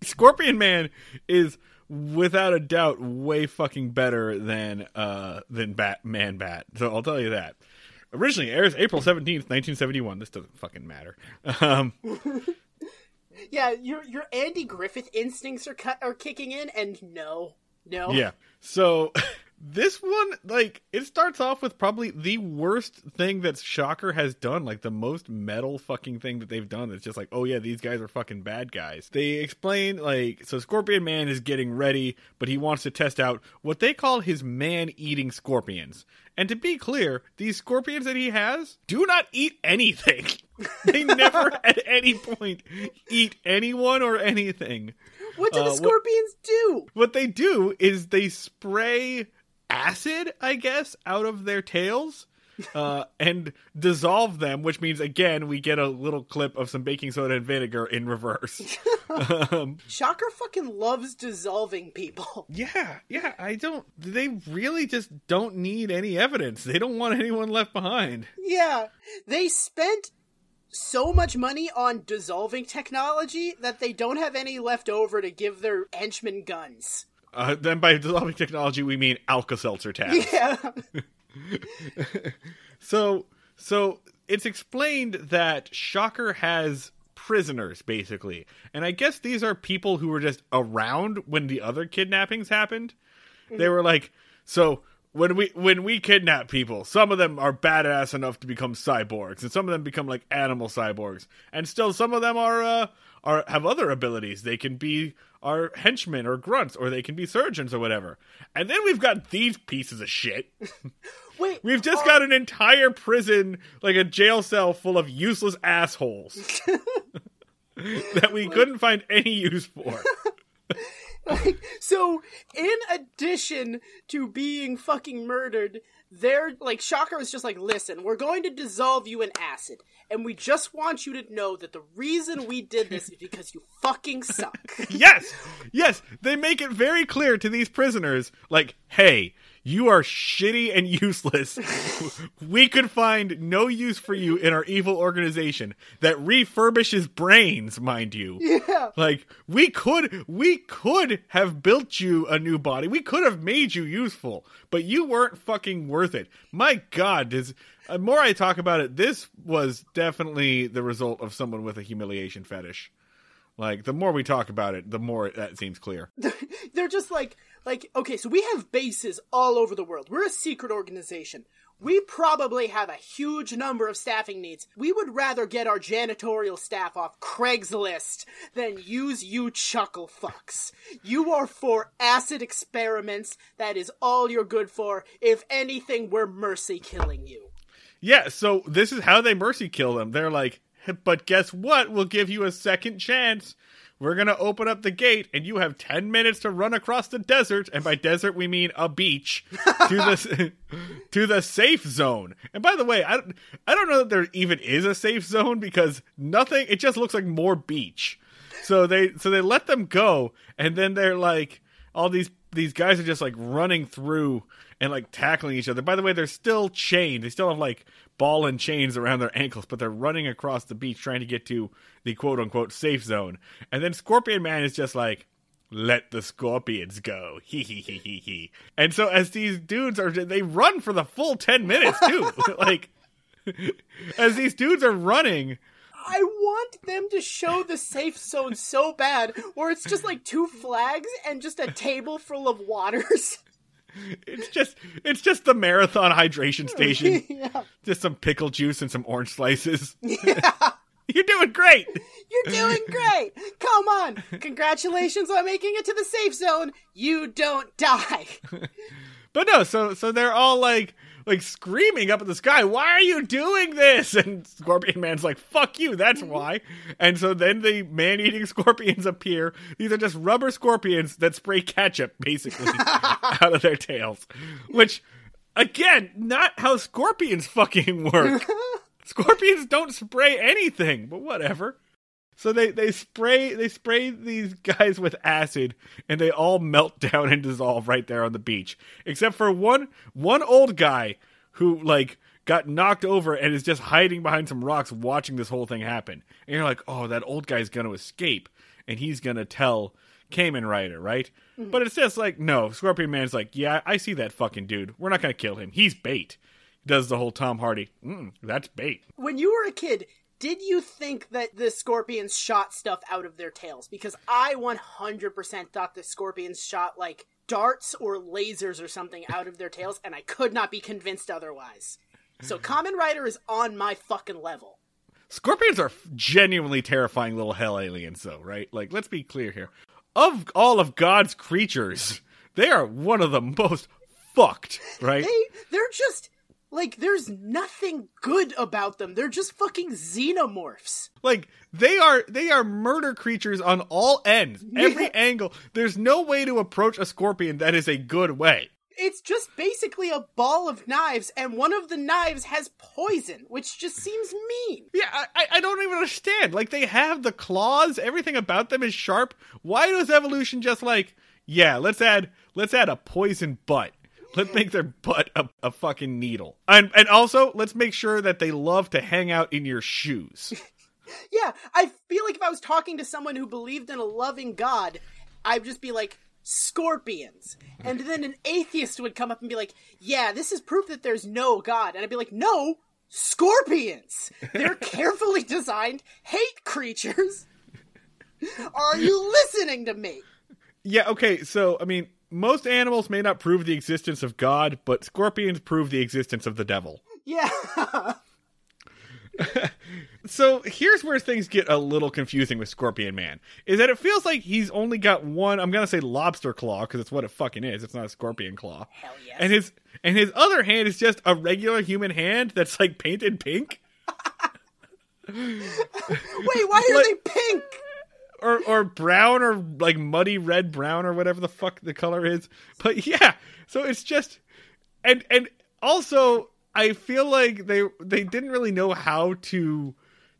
Scorpion Man is without a doubt way fucking better than uh than Batman Bat. So I'll tell you that. Originally airs April seventeenth, nineteen seventy one. This doesn't fucking matter. Um, Yeah, your your Andy Griffith instincts are cut are kicking in, and no, no. yeah. So this one, like, it starts off with probably the worst thing that Shocker has done, like the most metal fucking thing that they've done. It's just like, oh yeah, these guys are fucking bad guys. They explain like, so Scorpion Man is getting ready, but he wants to test out what they call his man-eating scorpions. And to be clear, these scorpions that he has do not eat anything. they never at any point eat anyone or anything. What do Uh, the what- scorpions do? What they do is they spray acid, I guess, out of their tails. Uh, and dissolve them, which means again we get a little clip of some baking soda and vinegar in reverse. um, Shocker fucking loves dissolving people. yeah, yeah. I don't. They really just don't need any evidence. They don't want anyone left behind. Yeah, they spent so much money on dissolving technology that they don't have any left over to give their henchmen guns. Uh, then by dissolving technology, we mean Alka-Seltzer tabs. Yeah. So, so it's explained that Shocker has prisoners, basically, and I guess these are people who were just around when the other kidnappings happened. They were like, so when we when we kidnap people, some of them are badass enough to become cyborgs, and some of them become like animal cyborgs, and still some of them are uh, are have other abilities. They can be our henchmen or grunts, or they can be surgeons or whatever. And then we've got these pieces of shit. Wait, We've just got an entire prison, like a jail cell full of useless assholes that we couldn't find any use for. like so in addition to being fucking murdered, they're like Shocker is just like, listen, we're going to dissolve you in acid, and we just want you to know that the reason we did this is because you fucking suck. Yes, yes, they make it very clear to these prisoners, like, hey, you are shitty and useless. we could find no use for you in our evil organization that refurbishes brains, mind you. yeah. Like we could we could have built you a new body. We could have made you useful, but you weren't fucking worth it. My god, does the more I talk about it, this was definitely the result of someone with a humiliation fetish. Like the more we talk about it, the more that seems clear. they're just like like okay so we have bases all over the world we're a secret organization we probably have a huge number of staffing needs we would rather get our janitorial staff off craigslist than use you chuckle fucks you are for acid experiments that is all you're good for if anything we're mercy killing you Yeah, so this is how they mercy kill them. They're like, but guess what? We'll give you a second chance. We're going to open up the gate, and you have 10 minutes to run across the desert. And by desert, we mean a beach to the, to the safe zone. And by the way, I, don't- I don't know that there even is a safe zone because nothing, it just looks like more beach. So they, so they let them go, and then they're like, all these, these guys are just like running through and like tackling each other. By the way, they're still chained. They still have like ball and chains around their ankles, but they're running across the beach trying to get to the quote unquote safe zone. And then Scorpion Man is just like, let the scorpions go. He he he he he. And so as these dudes are they run for the full 10 minutes too. like as these dudes are running, I want them to show the safe zone so bad, where it's just like two flags and just a table full of waters. It's just it's just the marathon hydration station. yeah. Just some pickle juice and some orange slices. yeah. You're doing great. You're doing great. Come on. Congratulations on making it to the safe zone. You don't die. But no, so so they're all like like screaming up at the sky, "Why are you doing this?" And Scorpion Man's like, "Fuck you, that's mm-hmm. why." And so then the man-eating scorpions appear. These are just rubber scorpions that spray ketchup basically out of their tails, which again, not how scorpions fucking work. Scorpions don't spray anything, but whatever. So they, they spray they spray these guys with acid and they all melt down and dissolve right there on the beach. Except for one one old guy who like got knocked over and is just hiding behind some rocks watching this whole thing happen. And you're like, "Oh, that old guy's going to escape and he's going to tell Kamen Rider, right?" But it's just like, "No, Scorpion Man's like, "Yeah, I see that fucking dude. We're not going to kill him. He's bait." He does the whole Tom Hardy. Mm, that's bait. When you were a kid, did you think that the scorpions shot stuff out of their tails? Because I 100% thought the scorpions shot like darts or lasers or something out of their tails, and I could not be convinced otherwise. So Kamen Rider is on my fucking level. Scorpions are genuinely terrifying little hell aliens, though, right? Like, let's be clear here. Of all of God's creatures, they are one of the most fucked, right? They they're just like there's nothing good about them. They're just fucking xenomorphs. Like they are they are murder creatures on all ends, every Yeah. angle. There's no way to approach a scorpion that is a good way. It's just basically a ball of knives, and one of the knives has poison, which just seems mean. Yeah, I, I- I don't even understand. Like they have the claws, everything about them is sharp. Why does evolution just like, yeah, let's add let's add a poison butt. Let's make their butt a, a fucking needle. And and also let's make sure that they love to hang out in your shoes. Yeah, I feel like if I was talking to someone who believed in a loving God, I'd just be like, scorpions. And then an atheist would come up and be like, yeah, this is proof that there's no God. And I'd be like, no, scorpions. They're carefully designed hate creatures. Are you listening to me? Yeah, okay, so I mean, most animals may not prove the existence of God, but scorpions prove the existence of the devil. Yeah. So here's where things get a little confusing with Scorpion Man. Is that it feels like he's only got one, I'm going to say lobster claw because it's what it fucking is. It's not a scorpion claw. Hell yes. And his and his other hand is just a regular human hand that's like painted pink Wait, why are Like- they pink? Or or brown or like muddy red brown or whatever the fuck the color is. But yeah, so it's just and and also I feel like they they didn't really know how to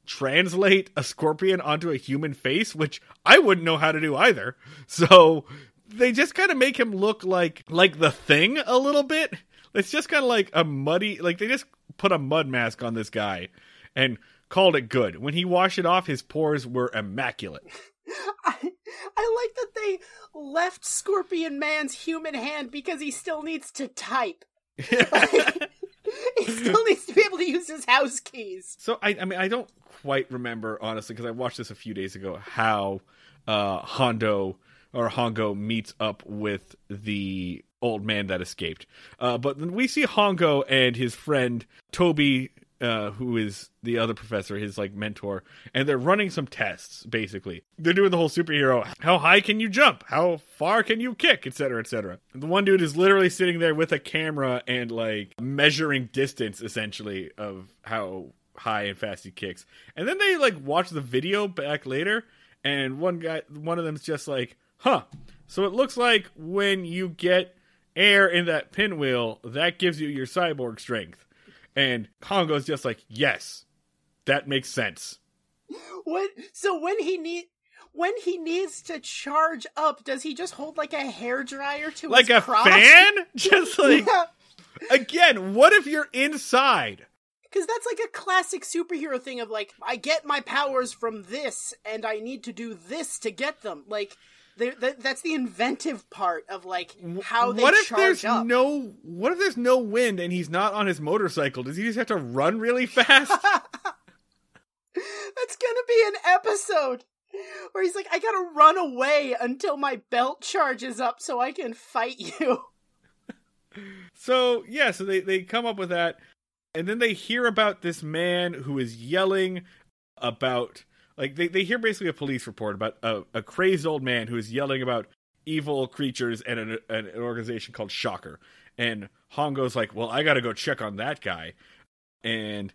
translate a scorpion onto a human face, which I wouldn't know how to do either. So they just kind of make him look like like the thing a little bit. It's just kind of like a muddy like they just put a mud mask on this guy and called it good. When he washed it off, his pores were immaculate. I, I like that they left Scorpion Man's human hand because he still needs to type. Like, he still needs to be able to use his house keys. So I, I mean, I don't quite remember honestly because I watched this a few days ago. How uh, Hondo or Hongo meets up with the old man that escaped. Uh, but then we see Hongo and his friend Toby, uh, who is the other professor, his like mentor, and they're running some tests. Basically, they're doing the whole superhero: how high can you jump, how far can you kick, etc., etc. The one dude is literally sitting there with a camera and like measuring distance, essentially, of how high and fast he kicks. And then they like watch the video back later, and one guy, one of them's just like, "Huh." So it looks like when you get air in that pinwheel, that gives you your cyborg strength. And Hongo's just like, "Yes, that makes sense." What? So when he need when he needs to charge up, does he just hold like a hair dryer to Like his a crotch? fan? Just like Yeah, again, what if you're inside? because that's like a classic superhero thing of like I get my powers from this, and I need to do this to get them. Like that, that's the inventive part of like how they what if charge there's up. no what if there's no wind and he's not on his motorcycle? Does he just have to run really fast? That's gonna be an episode where he's like, I gotta run away until my belt charges up so I can fight you. so yeah, so they they come up with that, and then they hear about this man who is yelling about like they they hear basically a police report about a, a crazed old man who is yelling about evil creatures and an, an organization called Shocker. And Hongo's like, well, I got to go check on that guy, and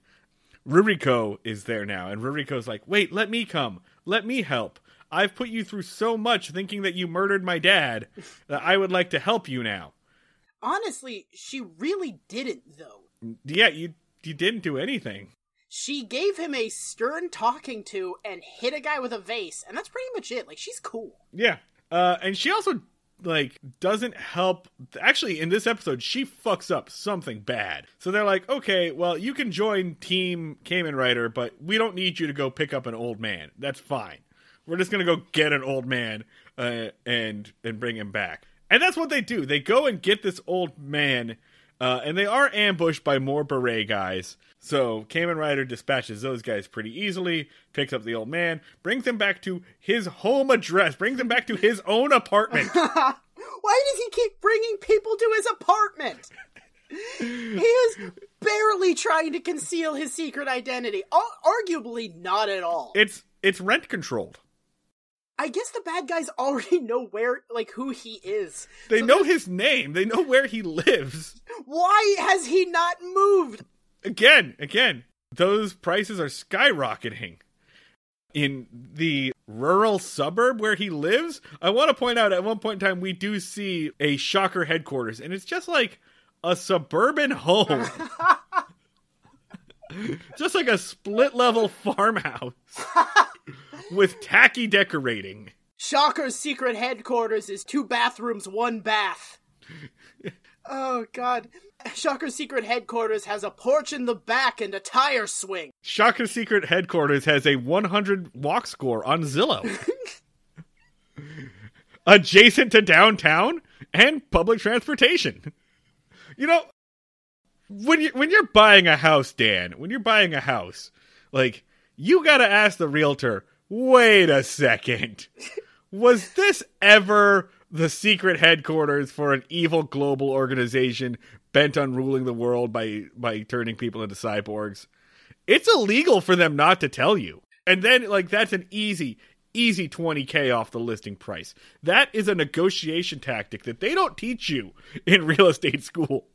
Ruriko is there now, and Ruriko's like, wait, let me come, let me help. I've put you through so much thinking that you murdered my dad that I would like to help you now. Honestly, she really didn't though. Yeah, you you didn't do anything. She gave him a stern talking to and hit a guy with a vase, and that's pretty much it. Like she's cool. Yeah. Uh, and she also like doesn't help actually in this episode she fucks up something bad so they're like okay well you can join team Kamen Rider but we don't need you to go pick up an old man that's fine we're just gonna go get an old man uh, and and bring him back and that's what they do they go and get this old man uh, and they are ambushed by more beret guys so Kamen Rider dispatches those guys pretty easily, picks up the old man, brings him back to his home address, brings him back to his own apartment. Why does he keep bringing people to his apartment? he is barely trying to conceal his secret identity. arguably, not at all. It's it's rent controlled. I guess the bad guys already know where, like, who he is. They so know his name. They know where he lives. Why has he not moved? again, again, those prices are skyrocketing. In the rural suburb where he lives, I want to point out at one point in time we do see a shocker headquarters, and it's just like a suburban home. just like a split level farmhouse with tacky decorating. Shocker's secret headquarters is two bathrooms, one bath. Oh god. Shocker's secret headquarters has a porch in the back and a tire swing. Shocker's secret headquarters has a 100 walk score on Zillow. Adjacent to downtown and public transportation. You know, when you when you're buying a house, Dan, when you're buying a house, like you got to ask the realtor, "Wait a second. Was this ever the secret headquarters for an evil global organization bent on ruling the world by by turning people into cyborgs. It's illegal for them not to tell you. And then like that's an easy easy 20k off the listing price. That is a negotiation tactic that they don't teach you in real estate school.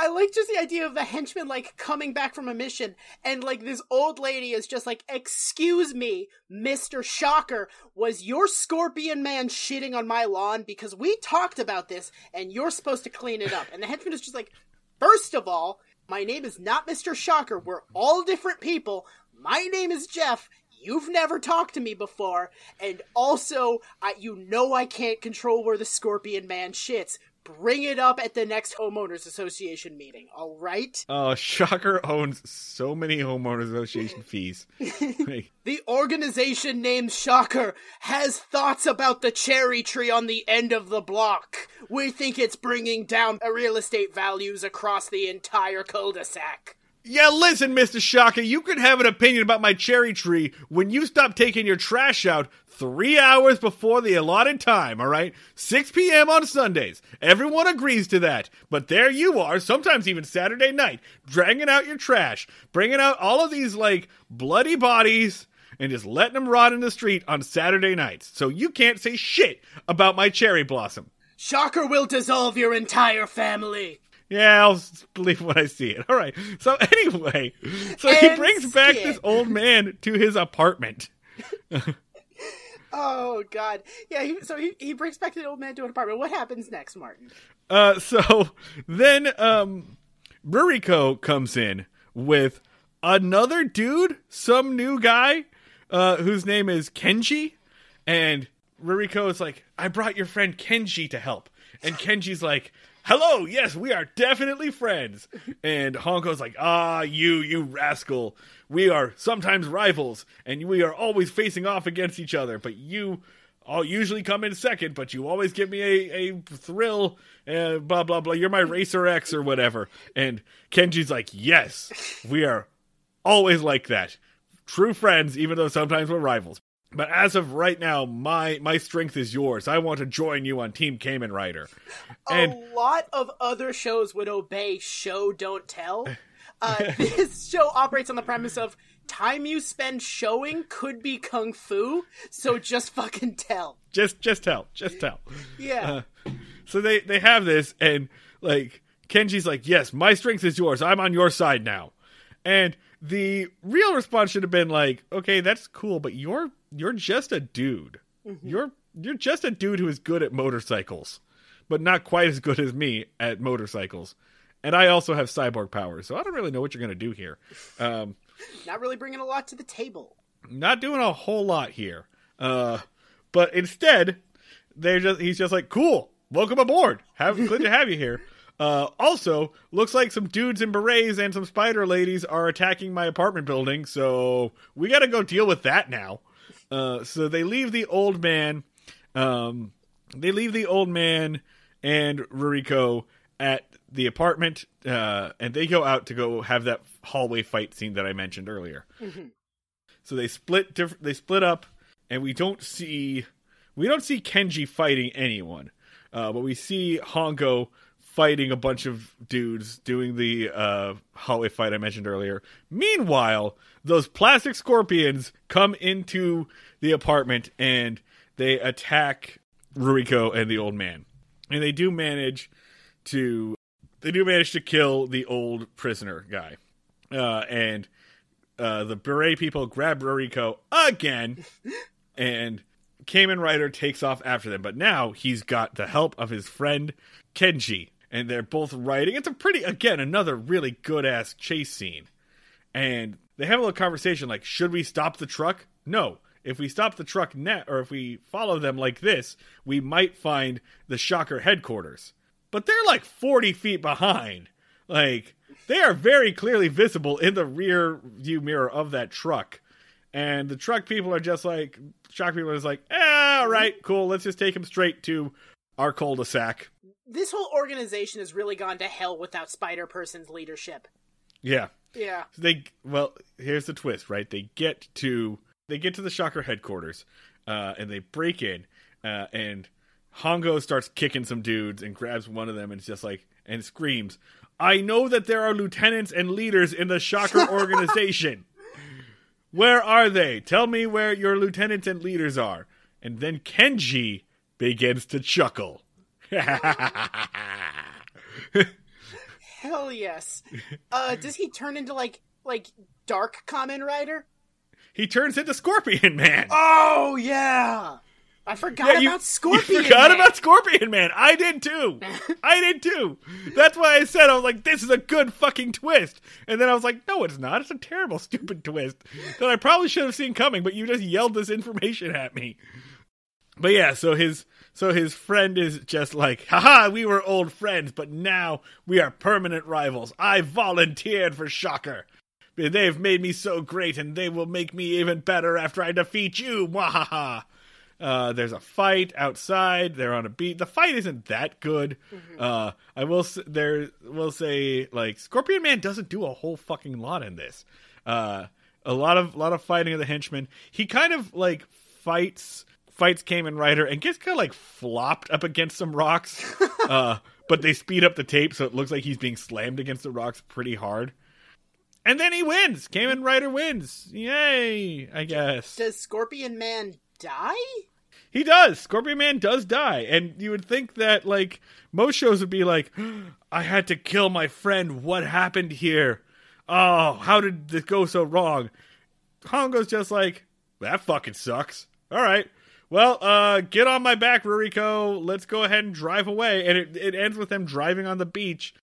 I like just the idea of the henchman like coming back from a mission and like this old lady is just like, "Excuse me, Mr. Shocker, was your scorpion man shitting on my lawn because we talked about this and you're supposed to clean it up." And the henchman is just like, First of all, my name is not Mr. Shocker. We're all different people. My name is Jeff. You've never talked to me before, and also, I, you know I can't control where the Scorpion Man shits bring it up at the next homeowners association meeting all right? Oh shocker owns so many homeowners association fees. The organization named shocker has thoughts about the cherry tree on the end of the block. We think it's bringing down real estate values across the entire cul-de-sac yeah, listen, Mr. Shocker, you can have an opinion about my cherry tree when you stop taking your trash out three hours before the allotted time, all right? 6 p.m. on Sundays. Everyone agrees to that. But there you are, sometimes even Saturday night, dragging out your trash, bringing out all of these, like, bloody bodies and just letting them rot in the street on Saturday nights. So you can't say shit about my cherry blossom. Shocker will dissolve your entire family. Yeah, I'll believe when I see it. All right. So anyway, so he brings back this old man to his apartment. oh God, yeah. He, so he he brings back the old man to an apartment. What happens next, Martin? Uh, so then um, Ruriko comes in with another dude, some new guy, uh, whose name is Kenji, and Ruriko is like, "I brought your friend Kenji to help," and Kenji's like hello, yes, we are definitely friends. And Hongo's like, ah, you, you rascal. We are sometimes rivals, and we are always facing off against each other, but you I'll usually come in second, but you always give me a, a thrill, uh, blah, blah, blah. You're my Racer X or whatever. And Kenji's like, yes, we are always like that. True friends, even though sometimes we're rivals. But as of right now, my my strength is yours. I want to join you on Team Kamen Rider. And a lot of other shows would obey show don't tell. Uh, this show operates on the premise of time you spend showing could be kung fu, so just fucking tell. just just tell, just tell. Yeah. Uh, so they they have this, and like Kenji's like, "Yes, my strength is yours. I'm on your side now." And the real response should have been like, "Okay, that's cool, but you're you're just a dude. You're you're just a dude who is good at motorcycles, but not quite as good as me at motorcycles." And I also have cyborg powers, so I don't really know what you're gonna do here. Um, Not really bringing a lot to the table. not doing a whole lot here. Uh, but instead, they're just he's just like, "Cool, welcome aboard. Have good to have you here." Uh, also, looks like some dudes in berets and some spider ladies are attacking my apartment building, so we got to go deal with that now. Uh, so they leave the old man. Um, they leave the old man and Ruriko at the apartment, uh, and they go out to go have that hallway fight scene that I mentioned earlier. So they split. Diff- they split up, and we don't see we don't see Kenji fighting anyone, uh, but we see Hongo fighting a bunch of dudes doing the uh, hallway fight I mentioned earlier. Meanwhile, those plastic scorpions come into the apartment and they attack Ruriko and the old man, and they do manage to they do manage to kill the old prisoner guy, uh, and uh, the beret people grab Ruriko again, and Kamen Rider takes off after them. But now he's got the help of his friend Kenji, and they're both riding. It's a pretty, again, another really good ass chase scene. And they have a little conversation like, should we stop the truck? No. If we stop the truck net, or if we follow them like this, we might find the Shocker headquarters. But they're like 40 feet behind. Like, they are very clearly visible in the rear view mirror of that truck. And the truck people are just like, shock people are just like, eh, all right, cool, let's just take him straight to our cul-de-sac. This whole organization has really gone to hell without Spider Person's leadership. Yeah. Yeah. they well here's the twist right they get to they get to the shocker headquarters uh, and they break in uh, and hongo starts kicking some dudes and grabs one of them and it's just like and screams i know that there are lieutenants and leaders in the shocker organization where are they tell me where your lieutenants and leaders are and then kenji begins to chuckle Hell yes. Uh, does he turn into like like Dark Kamen Rider? he turns into scorpion man Oh yeah. I forgot Yeah, about Scorpion. You forgot Man. about Scorpion Man. I did too. I did too. That's why I said I was like, this is a good fucking twist. And then I was like, no, it's not. It's a terrible, stupid twist that I probably should have seen coming. But you just yelled this information at me. But yeah, so his so his friend is just like, haha, we were old friends, but now we are permanent rivals. I volunteered for Shocker. They've made me so great, and they will make me even better after I defeat you. Wahaha. Uh, there's a fight outside. They're on a beat. The fight isn't that good. Uh, I will s- there will say like Scorpion Man doesn't do a whole fucking lot in this. Uh, a lot of lot of fighting of the henchmen. He kind of like fights fights Kamen Rider and gets kind of like flopped up against some rocks. uh, but they speed up the tape so it looks like he's being slammed against the rocks pretty hard. And then he wins. Kamen Rider wins. Yay! I guess. Does Scorpion Man die? He does. Scorpion Man does die, and you would think that like most shows would be like, "I had to kill my friend. What happened here? Oh, how did this go so wrong?" Hongo's just like, "That fucking sucks." All right. Well, uh, get on my back, Ruriko. Let's go ahead and drive away. And it, it ends with them driving on the beach.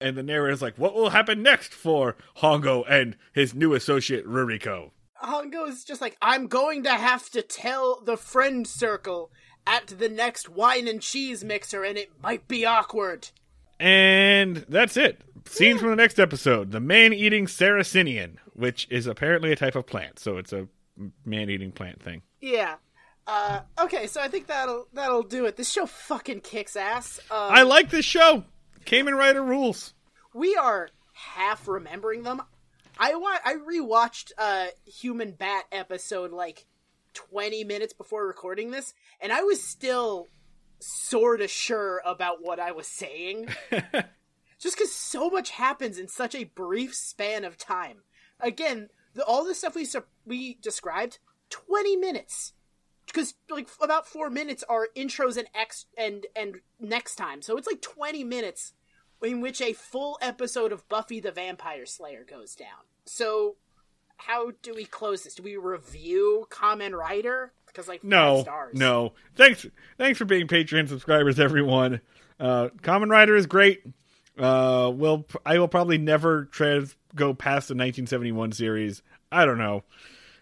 And the narrator's like, what will happen next for Hongo and his new associate, Ruriko? Hongo is just like, I'm going to have to tell the friend circle at the next wine and cheese mixer, and it might be awkward. And that's it. Scene from the next episode The man eating Saracenian, which is apparently a type of plant. So it's a man eating plant thing. Yeah. Uh, okay, so I think that'll that'll do it. This show fucking kicks ass. Um, I like this show. Kamen Rider rules. we are half remembering them. I wa- I rewatched uh Human Bat episode like 20 minutes before recording this and I was still sort of sure about what I was saying. Just cuz so much happens in such a brief span of time. Again, the, all the stuff we su- we described 20 minutes. Cuz like about 4 minutes are intros and ex and and next time. So it's like 20 minutes in which a full episode of Buffy the Vampire Slayer goes down. So, how do we close this? Do we review Kamen Rider? Because like No, stars. no. Thanks, thanks for being Patreon subscribers, everyone. Uh, Kamen Rider is great. Uh, will I will probably never trans go past the 1971 series. I don't know.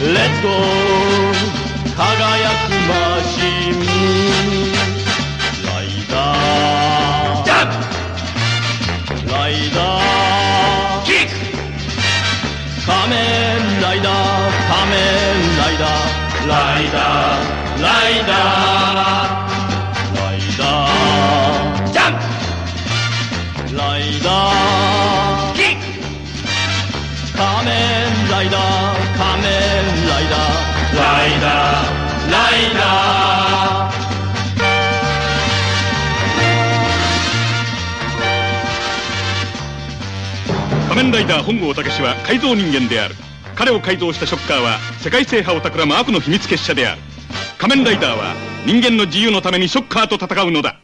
Let's go! 輝くマシンライダー。ジャンプライダー。キック。仮面ライダー。仮面ライダー。ライダー。ライダー。ライダー。ジャンプライダー仮面ライダー本郷武は改造人間である。彼を改造したショッカーは世界制覇を企む悪の秘密結社である。仮面ライダーは人間の自由のためにショッカーと戦うのだ。